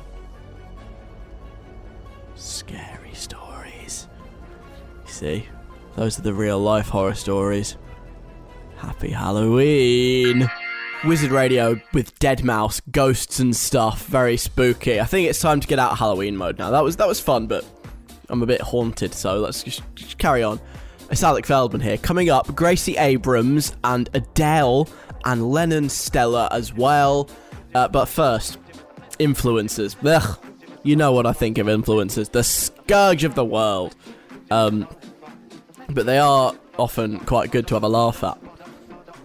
Those are the real life horror stories. Happy Halloween! Wizard Radio with deadmau5, ghosts and stuff, very spooky. I think it's time to get out of Halloween mode now. That was that was fun, but I'm a bit haunted, so let's just, just carry on. It's Alec Feldman here. Coming up, Gracie Abrams and Adele and Lennon Stella as well. Uh, but first, influencers. Ugh, you know what I think of influencers. The scourge of the world. Um, but they are often quite good to have a laugh at.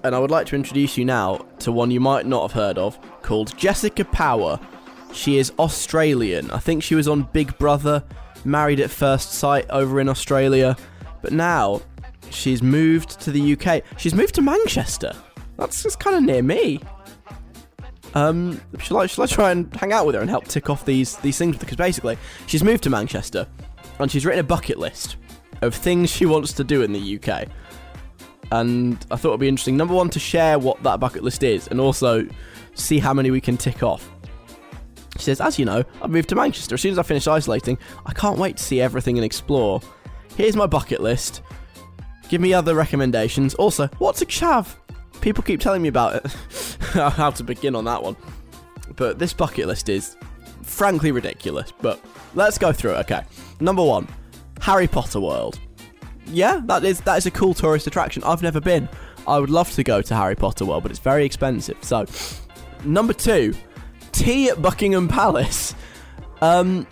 And I would like to introduce you now to one you might not have heard of called Jessica Power. She is Australian. I think she was on Big Brother, married at first sight over in Australia, but now she's moved to the UK. She's moved to Manchester. That's just kind of near me. Um, shall I, shall I try and hang out with her and help tick off these these things? Because basically, she's moved to Manchester, and she's written a bucket list of things she wants to do in the UK and I thought it'd be interesting. Number one, to share what that bucket list is, and also see how many we can tick off. She says, as you know, I've moved to Manchester. As soon as I finish isolating, I can't wait to see everything and explore. Here's my bucket list. Give me other recommendations. Also, what's a chav? People keep telling me about it. how to begin on that one. But this bucket list is frankly ridiculous. But let's go through it. Okay. Number one, Harry Potter World yeah, that is that is a cool tourist attraction. I've never been. I would love to go to Harry Potter World, but it's very expensive. So, number two, tea at Buckingham Palace. Um,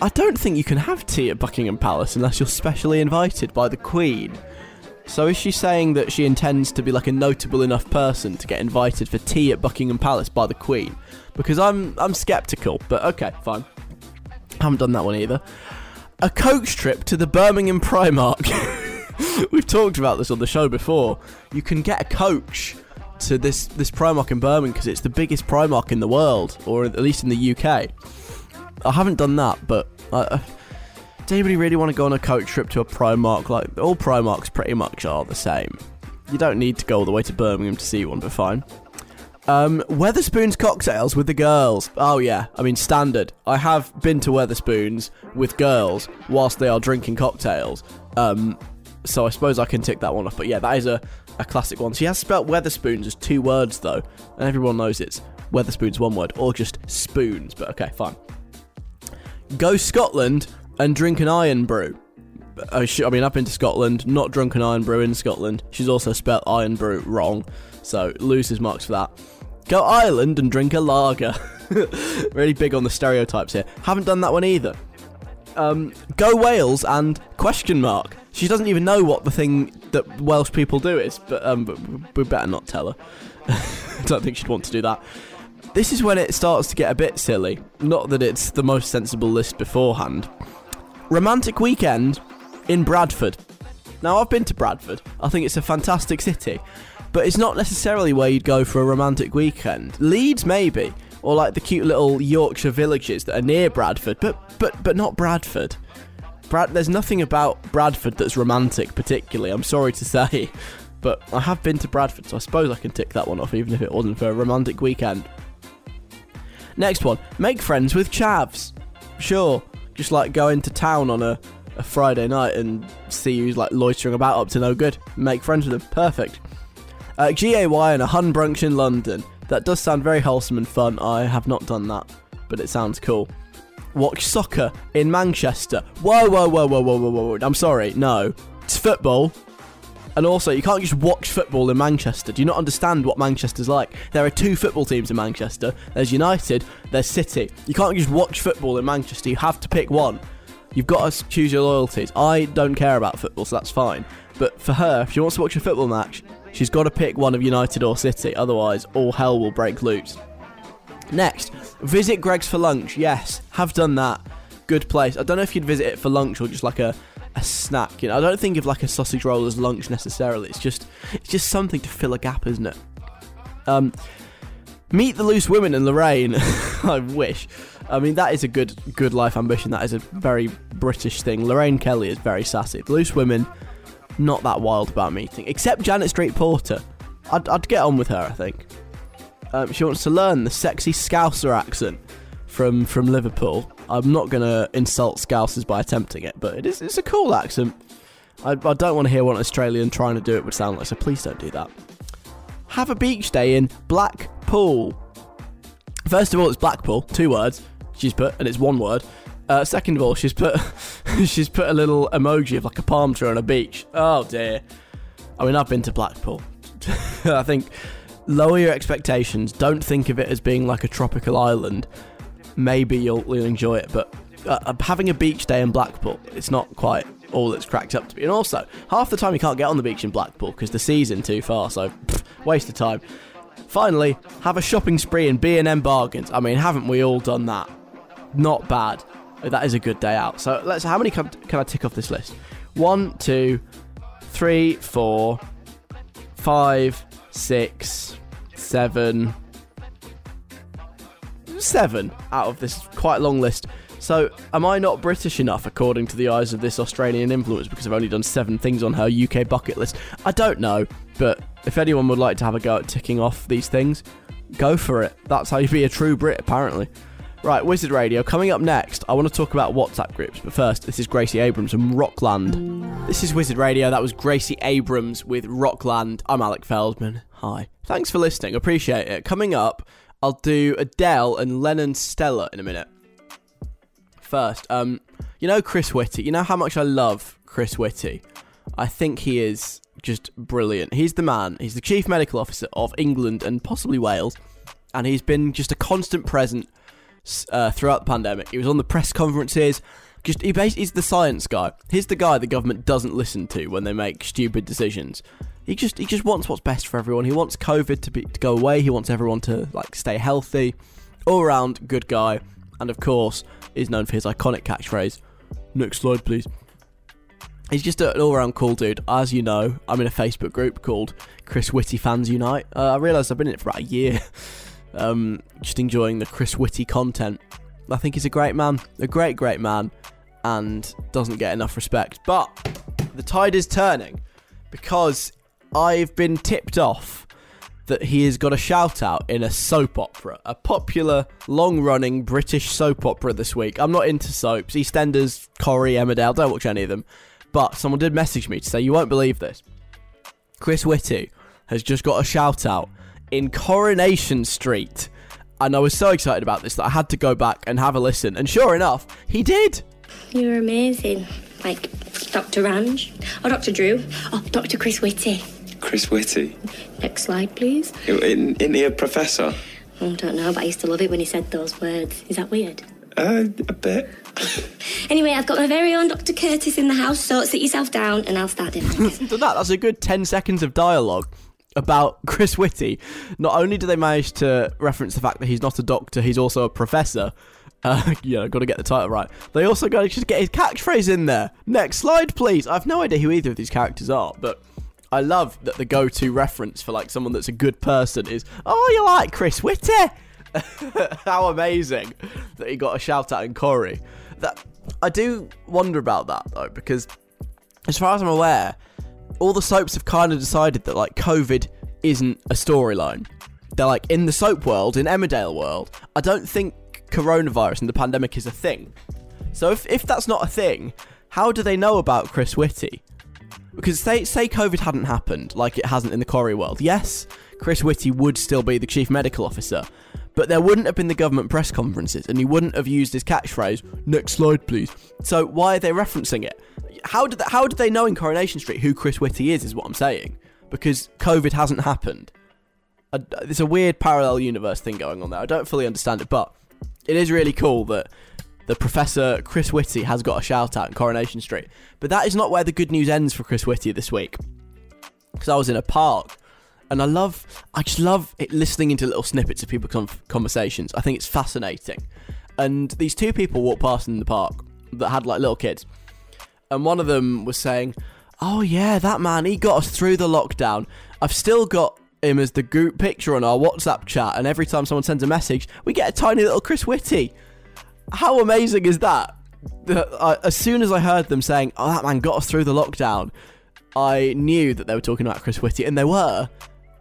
I don't think you can have tea at Buckingham Palace unless you're specially invited by the Queen. So is she saying that she intends to be like a notable enough person to get invited for tea at Buckingham Palace by the Queen? Because I'm I'm skeptical, but okay, fine. Haven't done that one either. A coach trip to the Birmingham Primark. We've talked about this on the show before. You can get a coach to this this Primark in Birmingham because it's the biggest Primark in the world, or at least in the UK. I haven't done that, but uh, does anybody really want to go on a coach trip to a Primark? Like all Primarks pretty much are the same. You don't need to go all the way to Birmingham to see one, but fine. Um, Wetherspoons cocktails with the girls. Oh yeah, I mean standard. I have been to Wetherspoons with girls whilst they are drinking cocktails. Um, so I suppose I can tick that one off. But yeah, that is a, a classic one. She has spelt Wetherspoons as two words though, and everyone knows it's Wetherspoons one word or just spoons. But okay, fine. Go Scotland and drink an Irn-Bru. I, sh- I mean, I've been to Scotland, not drunk an Irn-Bru in Scotland. She's also spelt Irn-Bru wrong, so loses marks for that. Go Ireland and drink a lager. really big on the stereotypes here. Haven't done that one either. Um, go Wales and question mark. She doesn't even know what the thing that Welsh people do is, but, um, but we better not tell her. I don't think she'd want to do that. This is when it starts to get a bit silly. Not that it's the most sensible list beforehand. Romantic weekend in Bradford. Now, I've been to Bradford. I think it's a fantastic city but it's not necessarily where you'd go for a romantic weekend. Leeds, maybe, or like the cute little Yorkshire villages that are near Bradford, but but but not Bradford. Brad, there's nothing about Bradford that's romantic, particularly. I'm sorry to say, but I have been to Bradford, so I suppose I can tick that one off, even if it wasn't for a romantic weekend. Next one: make friends with chavs. Sure, just like going to town on a, a Friday night and see who's like loitering about up to no good. Make friends with them. Perfect. Uh, GAY and a Hun brunch in London. That does sound very wholesome and fun. I have not done that, but it sounds cool. Watch soccer in Manchester. Whoa, whoa, whoa, whoa, whoa, whoa, whoa. I'm sorry, no. It's football. And also, you can't just watch football in Manchester. Do you not understand what Manchester's like? There are two football teams in Manchester. There's United, there's City. You can't just watch football in Manchester. You have to pick one. You've got to choose your loyalties. I don't care about football, so that's fine. But for her, if she wants to watch a football match, She's got to pick one of United or City, otherwise, all hell will break loose. Next, visit Greggs for lunch. Yes, have done that. Good place. I don't know if you'd visit it for lunch or just like a, a snack. You know, I don't think of like a sausage roll as lunch necessarily. It's just it's just something to fill a gap, isn't it? Um, meet the loose women in Lorraine. I wish. I mean, that is a good good life ambition. That is a very British thing. Lorraine Kelly is very sassy. The loose women not that wild about meeting, except Janet Street Porter. I'd, I'd get on with her, I think. Um, she wants to learn the sexy Scouser accent from from Liverpool. I'm not going to insult Scousers by attempting it, but it is it's a cool accent. I, I don't want to hear one Australian trying to do it would sound like, so please don't do that. have a beach day in Blackpool. First of all, it's Blackpool, two words. She's put, and it's one word. Uh, second of all, she's put she's put a little emoji of like a palm tree on a beach. Oh dear. I mean, I've been to Blackpool. I think lower your expectations. Don't think of it as being like a tropical island. Maybe you'll, you'll enjoy it, but uh, having a beach day in Blackpool, it's not quite all it's cracked up to be. And also, half the time you can't get on the beach in Blackpool because the sea's in too far, so pff, waste of time. Finally, have a shopping spree in B&M Bargains. I mean, haven't we all done that? Not bad. That is a good day out. So let's. How many can, can I tick off this list? One, two, three, four, five, six, seven, seven out of this quite long list. So, am I not British enough, according to the eyes of this Australian influencer, because I've only done seven things on her UK bucket list? I don't know, but if anyone would like to have a go at ticking off these things, go for it. That's how you be a true Brit, apparently. Right, Wizard Radio. Coming up next, I want to talk about WhatsApp groups. But first, this is Gracie Abrams from Rockland. This is Wizard Radio. That was Gracie Abrams with Rockland. I'm Alec Feldman. Hi. Thanks for listening. Appreciate it. Coming up, I'll do Adele and Lennon Stella in a minute. First, um, you know Chris Whitty. You know how much I love Chris Whitty. I think he is just brilliant. He's the man. He's the chief medical officer of England and possibly Wales, and he's been just a constant present uh, throughout the pandemic. He was on the press conferences. Just he basically he's the science guy. He's the guy the government doesn't listen to when they make stupid decisions. He just he just wants what's best for everyone. He wants COVID to be to go away. He wants everyone to like stay healthy. All around good guy, and of course is known for his iconic catchphrase. Next slide, please. He's just an all-round cool dude. As you know, I'm in a Facebook group called Chris Whitty Fans Unite. Uh, I realised I've been in it for about a year. um, just enjoying the Chris Whitty content. I think he's a great man, a great, great man, and doesn't get enough respect. But the tide is turning because I've been tipped off that he has got a shout out in a soap opera, a popular, long running British soap opera this week. I'm not into soaps, EastEnders, Corrie, Emmerdale, don't watch any of them. But someone did message me to say, You won't believe this. Chris Whitty has just got a shout out in Coronation Street. And I was so excited about this that I had to go back and have a listen. And sure enough, he did. You were amazing. Like Dr. Ranj. Or Dr. Drew. Oh, Dr. Chris Whitty. Chris Whitty. Next slide, please. In, in he a professor? Oh, I don't know, but I used to love it when he said those words. Is that weird? Uh, a bit. Anyway, I've got my very own Dr. Curtis in the house, so sit yourself down and I'll start doing Listen to that. That's a good 10 seconds of dialogue about Chris Whitty. Not only do they manage to reference the fact that he's not a doctor, he's also a professor. Uh, you know, got to get the title right. They also got to just get his catchphrase in there. Next slide, please. I've no idea who either of these characters are, but I love that the go-to reference for like someone that's a good person is, "Oh, you like Chris Whitty." How amazing that he got a shout out in Corrie. That I do wonder about that though, because as far as I'm aware, all the soaps have kind of decided that like COVID isn't a storyline. They're like in the soap world, in Emmerdale world. I don't think coronavirus and the pandemic is a thing. So if if that's not a thing, how do they know about Chris Whitty? Because say say COVID hadn't happened, like it hasn't in the Corrie world. Yes, Chris Whitty would still be the chief medical officer, but there wouldn't have been the government press conferences, and he wouldn't have used his catchphrase. Next slide, please. So why are they referencing it? How did they, how did they know in Coronation Street who Chris Whitty is? Is what I'm saying. Because COVID hasn't happened. There's a weird parallel universe thing going on there. I don't fully understand it, but it is really cool that the Professor Chris Whitty has got a shout out in Coronation Street. But that is not where the good news ends for Chris Whitty this week. Because I was in a park and I love, I just love it, listening into little snippets of people's con- conversations. I think it's fascinating. And these two people walked past in the park that had like little kids, and one of them was saying, "Oh yeah, that man, he got us through the lockdown. I've still got." Him as the group picture on our WhatsApp chat, and every time someone sends a message, we get a tiny little Chris Whitty. How amazing is that? As soon as I heard them saying, "Oh, that man got us through the lockdown," I knew that they were talking about Chris Whitty, and they were.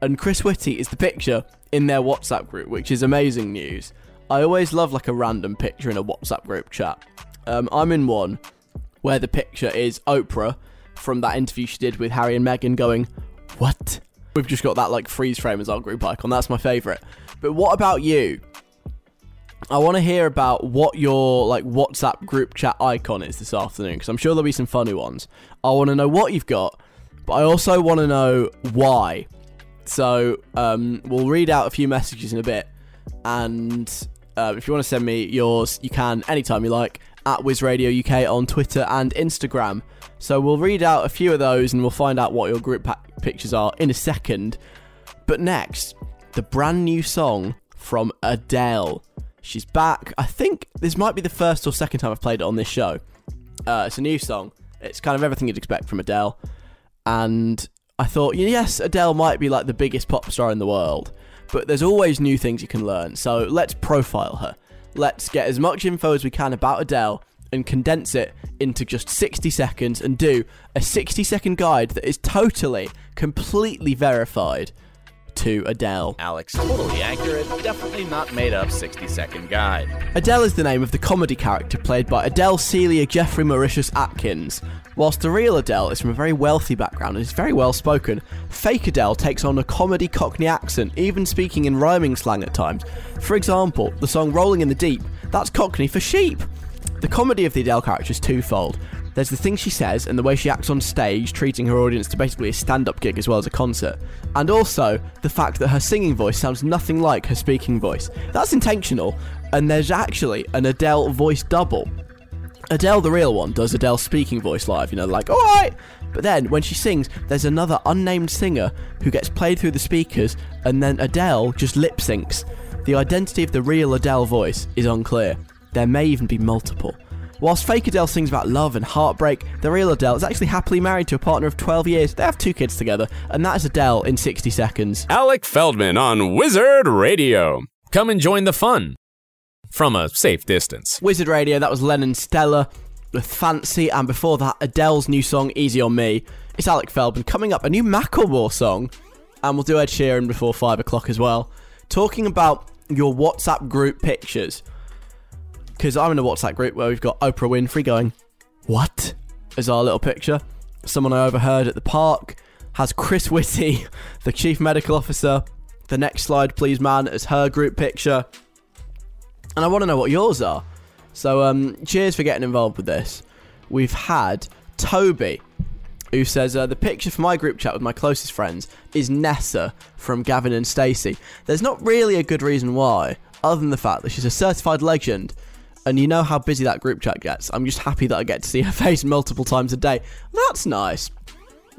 And Chris Whitty is the picture in their WhatsApp group, which is amazing news. I always love like a random picture in a WhatsApp group chat. Um, I'm in one where the picture is Oprah from that interview she did with Harry and Meghan going, What? We've just got that like freeze frame as our group icon. That's my favourite. But what about you? I want to hear about what your like WhatsApp group chat icon is this afternoon because I'm sure there'll be some funny ones. I want to know what you've got, but I also want to know why. So um, we'll read out a few messages in a bit, and uh, if you want to send me yours, you can anytime you like at Wiz Radio UK on Twitter and Instagram. So we'll read out a few of those and we'll find out what your group pa- pictures are in a second. But next, the brand new song from Adele. She's back. I think this might be the first or second time I've played it on this show. Uh, it's a new song. It's kind of everything you'd expect from Adele. And I thought, yes, Adele might be like the biggest pop star in the world, but there's always new things you can learn. So let's profile her. Let's get as much info as we can about Adele and condense it into just 60 seconds and do a 60 second guide that is totally, completely verified to Adele. Alex, totally accurate, definitely not made up 60 second guide. Adele is the name of the comedy character played by Adele Celia Jeffrey Mauritius Atkins. Whilst the real Adele is from a very wealthy background and is very well spoken, fake Adele takes on a comedy Cockney accent, even speaking in rhyming slang at times. For example, the song Rolling in the Deep, that's Cockney for sheep. The comedy of the Adele character is twofold. There's the things she says and the way she acts on stage, treating her audience to basically a stand up gig as well as a concert. And also the fact that her singing voice sounds nothing like her speaking voice. That's intentional, and there's actually an Adele voice double. Adele, the real one, does Adele's speaking voice live, you know, like, alright! But then, when she sings, there's another unnamed singer who gets played through the speakers, and then Adele just lip syncs. The identity of the real Adele voice is unclear. There may even be multiple. Whilst fake Adele sings about love and heartbreak, the real Adele is actually happily married to a partner of 12 years. They have two kids together, and that is Adele in 60 seconds. Alec Feldman on Wizard Radio. Come and join the fun from a safe distance. Wizard Radio, that was Lennon Stella with Fancy, and before that, Adele's new song, Easy on Me. It's Alec Feldman coming up, a new Macklemore song, and we'll do Ed Sheeran before 5 o'clock as well. Talking about your WhatsApp group pictures. Because I'm in a WhatsApp group where we've got Oprah Winfrey going, What? As our little picture. Someone I overheard at the park has Chris Whitty, the chief medical officer. The next slide, please, man, as her group picture. And I want to know what yours are. So, um, cheers for getting involved with this. We've had Toby, who says uh, the picture for my group chat with my closest friends is Nessa from Gavin and Stacey. There's not really a good reason why, other than the fact that she's a certified legend, and you know how busy that group chat gets. I'm just happy that I get to see her face multiple times a day. That's nice.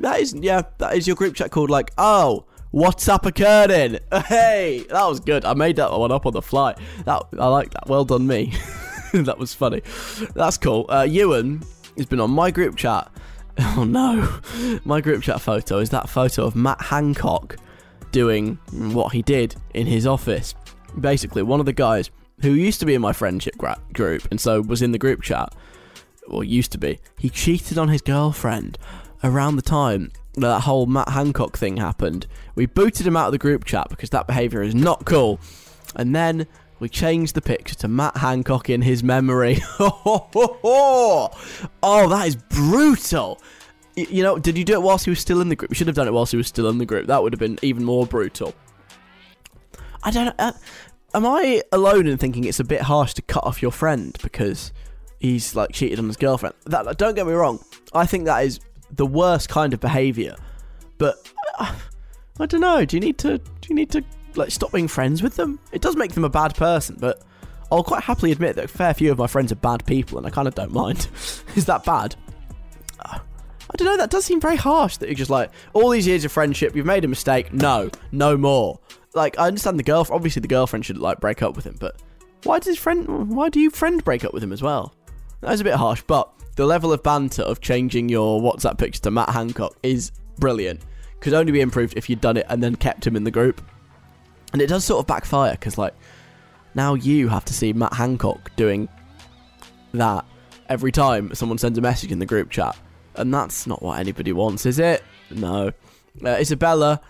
That is, yeah, that is your group chat called like, oh, what's up occurring? Hey, that was good. I made that one up on the fly. That I like that. Well done, me. that was funny. That's cool. Uh, Ewan has been on my group chat. Oh no, my group chat photo is that photo of Matt Hancock doing what he did in his office. Basically, one of the guys who used to be in my friendship gra- group and so was in the group chat, or used to be, he cheated on his girlfriend around the time that whole Matt Hancock thing happened. We booted him out of the group chat because that behaviour is not cool. And then we changed the picture to Matt Hancock in his memory. oh, that is brutal. You know, did you do it whilst he was still in the group? You should have done it whilst he was still in the group. That would have been even more brutal. I don't know. Uh, am I alone in thinking it's a bit harsh to cut off your friend because he's like cheated on his girlfriend? That don't get me wrong. I think that is the worst kind of behaviour. But uh, I don't know. Do you need to? Do you need to like stop being friends with them? It does make them a bad person, but I'll quite happily admit that a fair few of my friends are bad people, and I kind of don't mind. is that bad? Uh, I don't know. That does seem very harsh. That you're just like all these years of friendship, you've made a mistake. No, no more. Like I understand the girlfriend. Obviously, the girlfriend should like break up with him, but why does his friend? Why do you friend break up with him as well? That is a bit harsh, but the level of banter of changing your WhatsApp picture to Matt Hancock is brilliant. Could only be improved if you'd done it and then kept him in the group. And it does sort of backfire because, like, now you have to see Matt Hancock doing that every time someone sends a message in the group chat. And that's not what anybody wants, is it? No. Uh, Isabella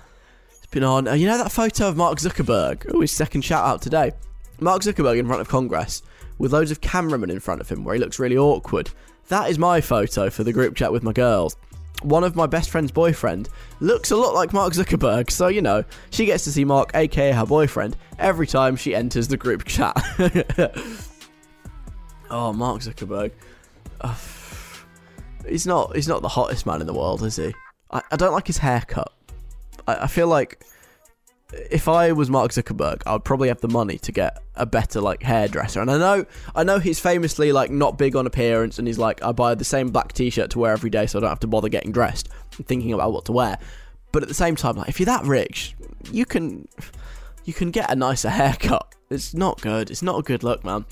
has been on. Uh, you know that photo of Mark Zuckerberg? Oh, his second shout out today. Mark Zuckerberg in front of Congress with loads of cameramen in front of him where he looks really awkward. That is my photo for the group chat with my girls. one of my best friend's boyfriend looks a lot like Mark Zuckerberg, so you know, she gets to see Mark, aka her boyfriend, every time she enters the group chat. oh, Mark Zuckerberg. He's not he's not the hottest man in the world, is he? I, I don't like his haircut. I, I feel like if I was Mark Zuckerberg, I would probably have the money to get a better like hairdresser. And I know, I know he's famously like not big on appearance, and he's like, I buy the same black T-shirt to wear every day, so I don't have to bother getting dressed and thinking about what to wear. But at the same time, like if you're that rich, you can, you can get a nicer haircut. It's not good. It's not a good look, man.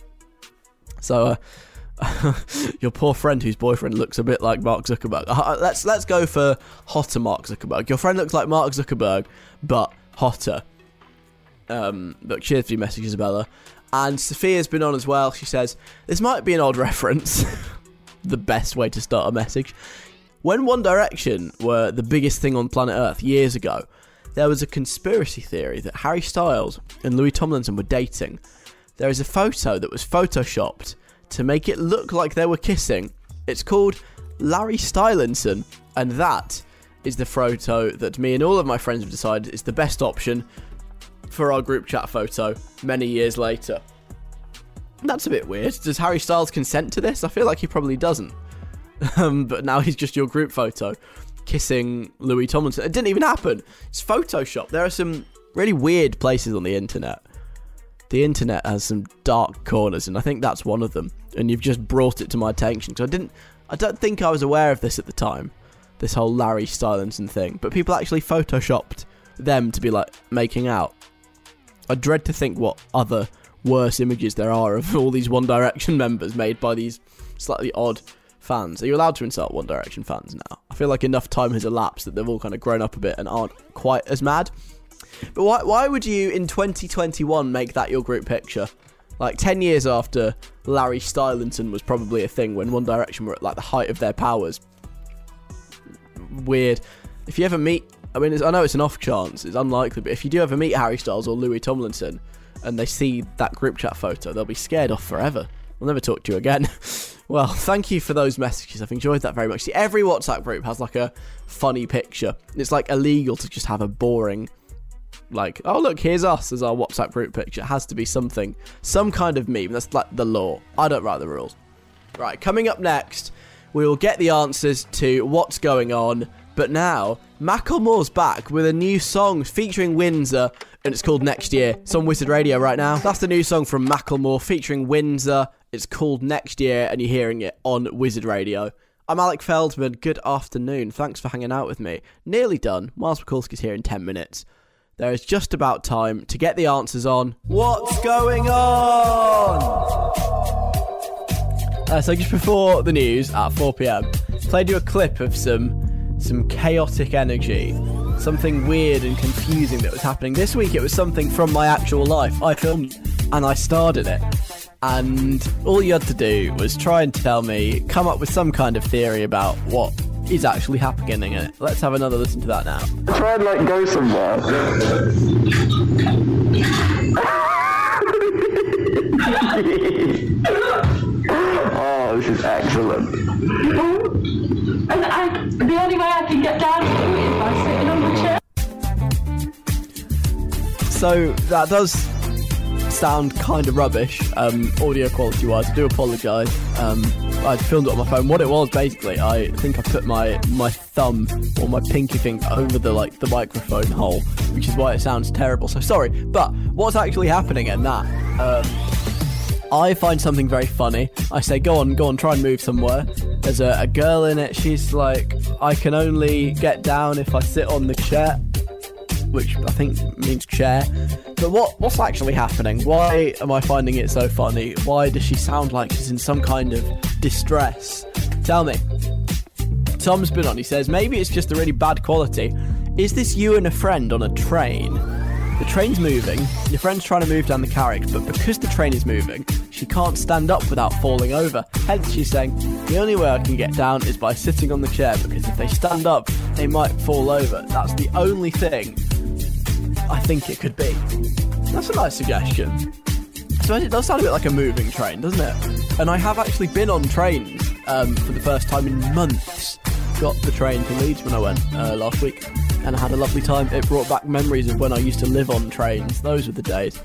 So. Uh, your poor friend whose boyfriend looks a bit like Mark Zuckerberg. Uh, let's let's go for hotter Mark Zuckerberg. Your friend looks like Mark Zuckerberg, but hotter. Um, look, cheers for your message, Isabella. And Sophia's been on as well. She says, This might be an odd reference. the best way to start a message. When One Direction were the biggest thing on planet Earth years ago, there was a conspiracy theory that Harry Styles and Louis Tomlinson were dating. There is a photo that was photoshopped to make it look like they were kissing. It's called Larry Stylinson, and that is the photo that me and all of my friends have decided is the best option for our group chat photo many years later. That's a bit weird. Does Harry Styles consent to this? I feel like he probably doesn't. Um, but now he's just your group photo kissing Louis Tomlinson. It didn't even happen. It's Photoshop. There are some really weird places on the internet. The internet has some dark corners, and I think that's one of them. And you've just brought it to my attention. So I didn't. I don't think I was aware of this at the time. This whole Larry Stylinson thing, but people actually photoshopped them to be like making out. I dread to think what other worse images there are of all these One Direction members made by these slightly odd fans. Are you allowed to insult One Direction fans now? I feel like enough time has elapsed that they've all kind of grown up a bit and aren't quite as mad. But why why would you in 2021 make that your group picture? Like 10 years after Larry Stylinson was probably a thing when One Direction were at like the height of their powers. Weird. If you ever meet, I mean, I know it's an off chance, it's unlikely, but if you do ever meet Harry Styles or Louis Tomlinson and they see that group chat photo, they'll be scared off forever. We'll never talk to you again. well, thank you for those messages. I've enjoyed that very much. See, every WhatsApp group has like a funny picture. It's like illegal to just have a boring like, oh look, here's us as our WhatsApp group picture. It has to be something, some kind of meme. That's like the law. I don't write the rules. Right, coming up next, we will get the answers to what's going on. But now, Macklemore's back with a new song featuring Windser, and it's called Next Year. It's on Wizard Radio right now. That's the new song from Macklemore featuring Windser. It's called Next Year, and you're hearing it on Wizard Radio. I'm Alec Feldman. Good afternoon. Thanks for hanging out with me. Nearly done. Miles Mikulski's here in 10 minutes. There is just about time to get the answers on what's going on. Uh, so just before the news at 4 p.m., played you a clip of some some chaotic energy, something weird and confusing that was happening this week. It was something from my actual life. I filmed and I starred in it, and all you had to do was try and tell me, come up with some kind of theory about what is actually happening in it. Let's have another listen to that now. Try and like go somewhere. oh, this is excellent. And I, the only way I can get down to it is by sitting on the chair. So that does sound kind of rubbish, um, audio quality wise. I do apologise. Um, I filmed it on my phone. What it was basically, I think I put my my thumb or my pinky finger over the like the microphone hole, which is why it sounds terrible. So sorry. But what's actually happening in that? Um, I find something very funny. I say, go on, go on, try and move somewhere. There's a, a girl in it. She's like, I can only get down if I sit on the chair which I think means chair. But what what's actually happening? Why am I finding it so funny? Why does she sound like she's in some kind of distress? Tell me. Tom's been on. He says maybe it's just a really bad quality. Is this you and a friend on a train? The train's moving. Your friend's trying to move down the carriage, but because the train is moving, she can't stand up without falling over. Hence, she's saying the only way I can get down is by sitting on the chair because if they stand up, they might fall over. That's the only thing I think it could be. That's a nice suggestion. So it does sound a bit like a moving train, doesn't it? And I have actually been on trains um, for the first time in months. got the train to Leeds when I went uh, last week, and I had a lovely time. It brought back memories of when I used to live on trains. Those were the days.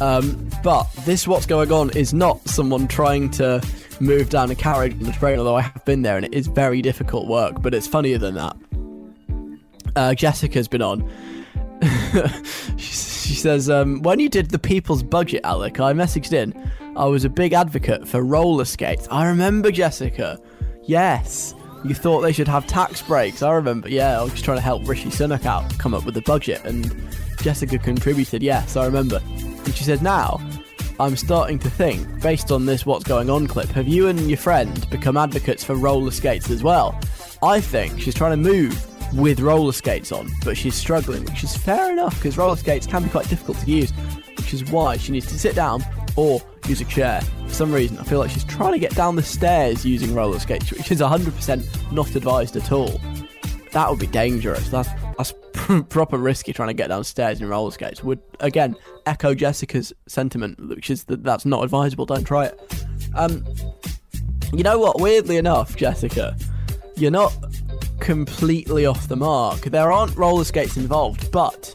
Um, but this, what's going on, is not someone trying to move down a carriage on the train. Although I have been there, and it is very difficult work. But it's funnier than that. Uh, Jessica's been on. she, she says, um, when you did the people's budget, Alec, I messaged in. I was a big advocate for roller skates. I remember, Jessica. Yes. You thought they should have tax breaks. I remember. Yeah, I was trying to help Rishi Sunak out come up with the budget, and Jessica contributed. Yes, I remember. And she said, now, I'm starting to think, based on this What's Going On clip, have you and your friend become advocates for roller skates as well? I think she's trying to move with roller skates on, but she's struggling, which is fair enough because roller skates can be quite difficult to use, which is why she needs to sit down or use a chair. For some reason, I feel like she's trying to get down the stairs using roller skates, which is 100% not advised at all. That would be dangerous. That's that's proper risky trying to get downstairs in roller skates. Would again echo Jessica's sentiment, which is that that's not advisable. Don't try it. Um, you know what? Weirdly enough, Jessica, you're not completely off the mark. There aren't roller skates involved, but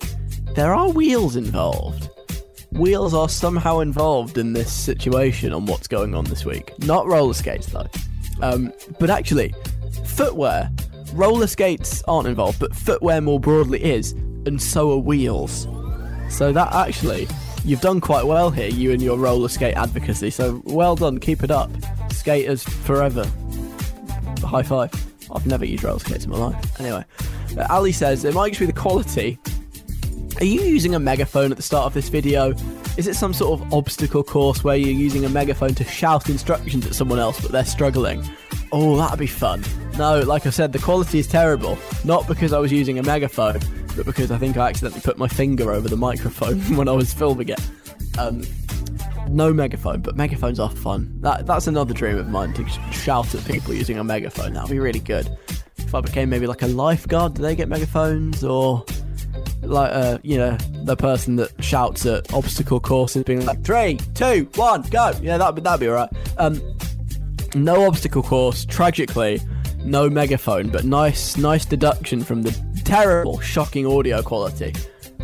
there are wheels involved. Wheels are somehow involved in this situation on what's going on this week. Not roller skates, though. Um, but actually, footwear. Roller skates aren't involved, but footwear more broadly is, and so are wheels. So that actually, you've done quite well here, you and your roller skate advocacy. So well done, keep it up. Skaters forever. High five. I've never used roller skates in my life. Anyway, Ali says it might just be the quality. Are you using a megaphone at the start of this video? Is it some sort of obstacle course where you're using a megaphone to shout instructions at someone else but they're struggling? Oh, that'd be fun. No, like I said, the quality is terrible. Not because I was using a megaphone, but because I think I accidentally put my finger over the microphone when I was filming it. Um, no megaphone, but megaphones are fun. That that's another dream of mine to shout at people using a megaphone. That'd be really good. If I became maybe like a lifeguard, do they get megaphones or like uh, you know the person that shouts at obstacle courses, being like three, two, one, go? Yeah, that'd be that'd be alright. Um, no obstacle course. Tragically, no megaphone, but nice nice deduction from the terrible, shocking audio quality.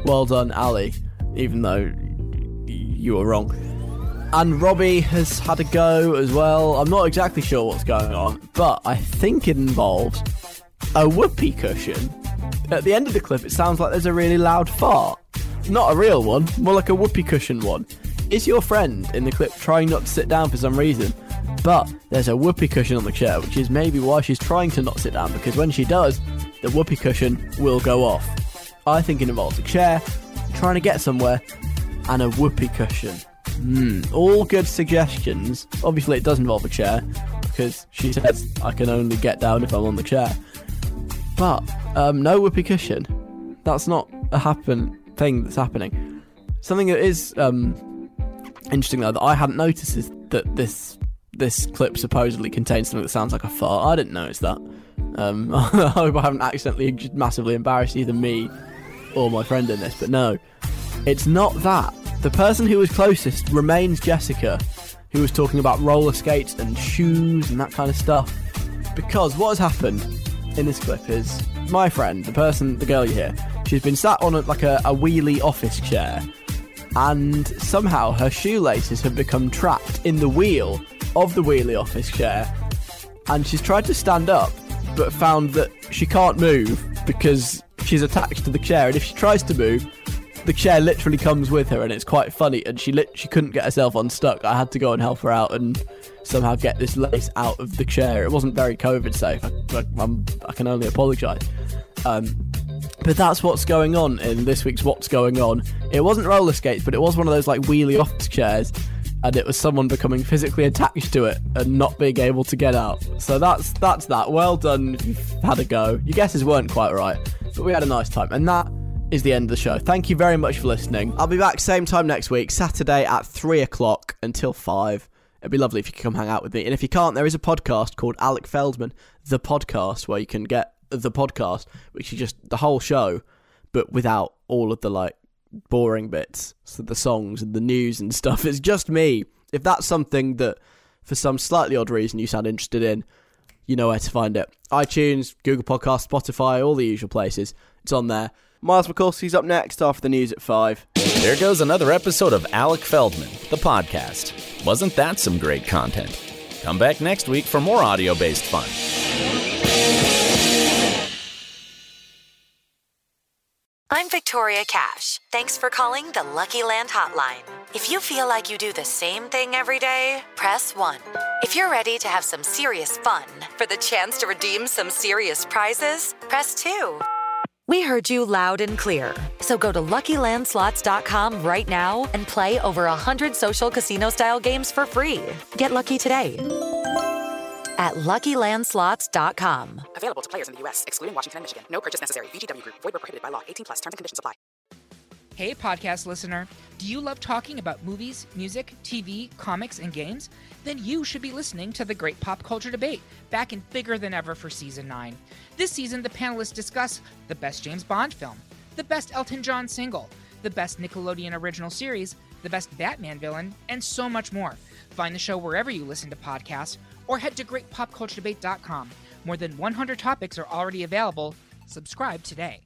Well done, Ali. Even though you were wrong. And Robbie has had a go as well. I'm not exactly sure what's going on, but I think it involves a whoopee cushion. At the end of the clip, it sounds like there's a really loud fart. Not a real one, more like a whoopee cushion one. Is your friend in the clip trying not to sit down for some reason? But there's a whoopee cushion on the chair, which is maybe why she's trying to not sit down, because when she does, the whoopee cushion will go off. I think it involves a chair, trying to get somewhere, and a whoopee cushion. Hmm, all good suggestions. Obviously, it does involve a chair because she says I can only get down if I'm on the chair. But um, no whoopee cushion. That's not a happen thing that's happening. Something that is um, interesting though that I hadn't noticed is that this this clip supposedly contains something that sounds like a fart. I didn't notice that. Um, I hope I haven't accidentally massively embarrassed either me or my friend in this, but no, it's not that. The person who was closest remains Jessica, who was talking about roller skates and shoes and that kind of stuff. Because what has happened in this clip is my friend, the person, the girl you hear, she's been sat on a, like a, a wheelie office chair, and somehow her shoelaces have become trapped in the wheel of the wheelie office chair, and she's tried to stand up, but found that she can't move because she's attached to the chair, and if she tries to move, the chair literally comes with her, and it's quite funny. And she lit- she couldn't get herself unstuck. I had to go and help her out and somehow get this lace out of the chair. It wasn't very COVID safe. I, I, I can only apologise. Um, but that's what's going on in this week's What's Going On. It wasn't roller skates, but it was one of those like wheelie office chairs, and it was someone becoming physically attached to it and not being able to get out. So that's that's that. Well done. You've had a go. Your guesses weren't quite right, but we had a nice time, and that is the end of the show. Thank you very much for listening. I'll be back same time next week, Saturday at three o'clock until five. It'd be lovely if you could come hang out with me. And if you can't, there is a podcast called Alec Feldman, the podcast, where you can get the podcast, which is just the whole show, but without all of the like boring bits, so the songs and the news and stuff. It's just me. If that's something that, for some slightly odd reason, you sound interested in, you know where to find it. iTunes, Google Podcast, Spotify, all the usual places. It's on there. Miles McCoskey's up next after the news at 5. There goes another episode of Alec Feldman, the podcast. Wasn't that some great content? Come back next week for more audio based fun. I'm Victoria Cash. Thanks for calling the Lucky Land Hotline. If you feel like you do the same thing every day, press 1. If you're ready to have some serious fun for the chance to redeem some serious prizes, press 2. We heard you loud and clear. So go to LuckyLandSlots.com right now and play over 100 social casino-style games for free. Get lucky today at LuckyLandSlots.com. Available to players in the U.S., excluding Washington and Michigan. No purchase necessary. VGW Group. Void where prohibited by law. 18 plus. Terms and conditions apply. Hey, podcast listener. Do you love talking about movies, music, TV, comics, and games? Then you should be listening to the Great Pop Culture Debate, back in bigger than ever for season 9. This season, the panelists discuss the best James Bond film, the best Elton John single, the best Nickelodeon original series, the best Batman villain, and so much more. Find the show wherever you listen to podcasts or head to greatpopculturedebate.com. More than 100 topics are already available. Subscribe today.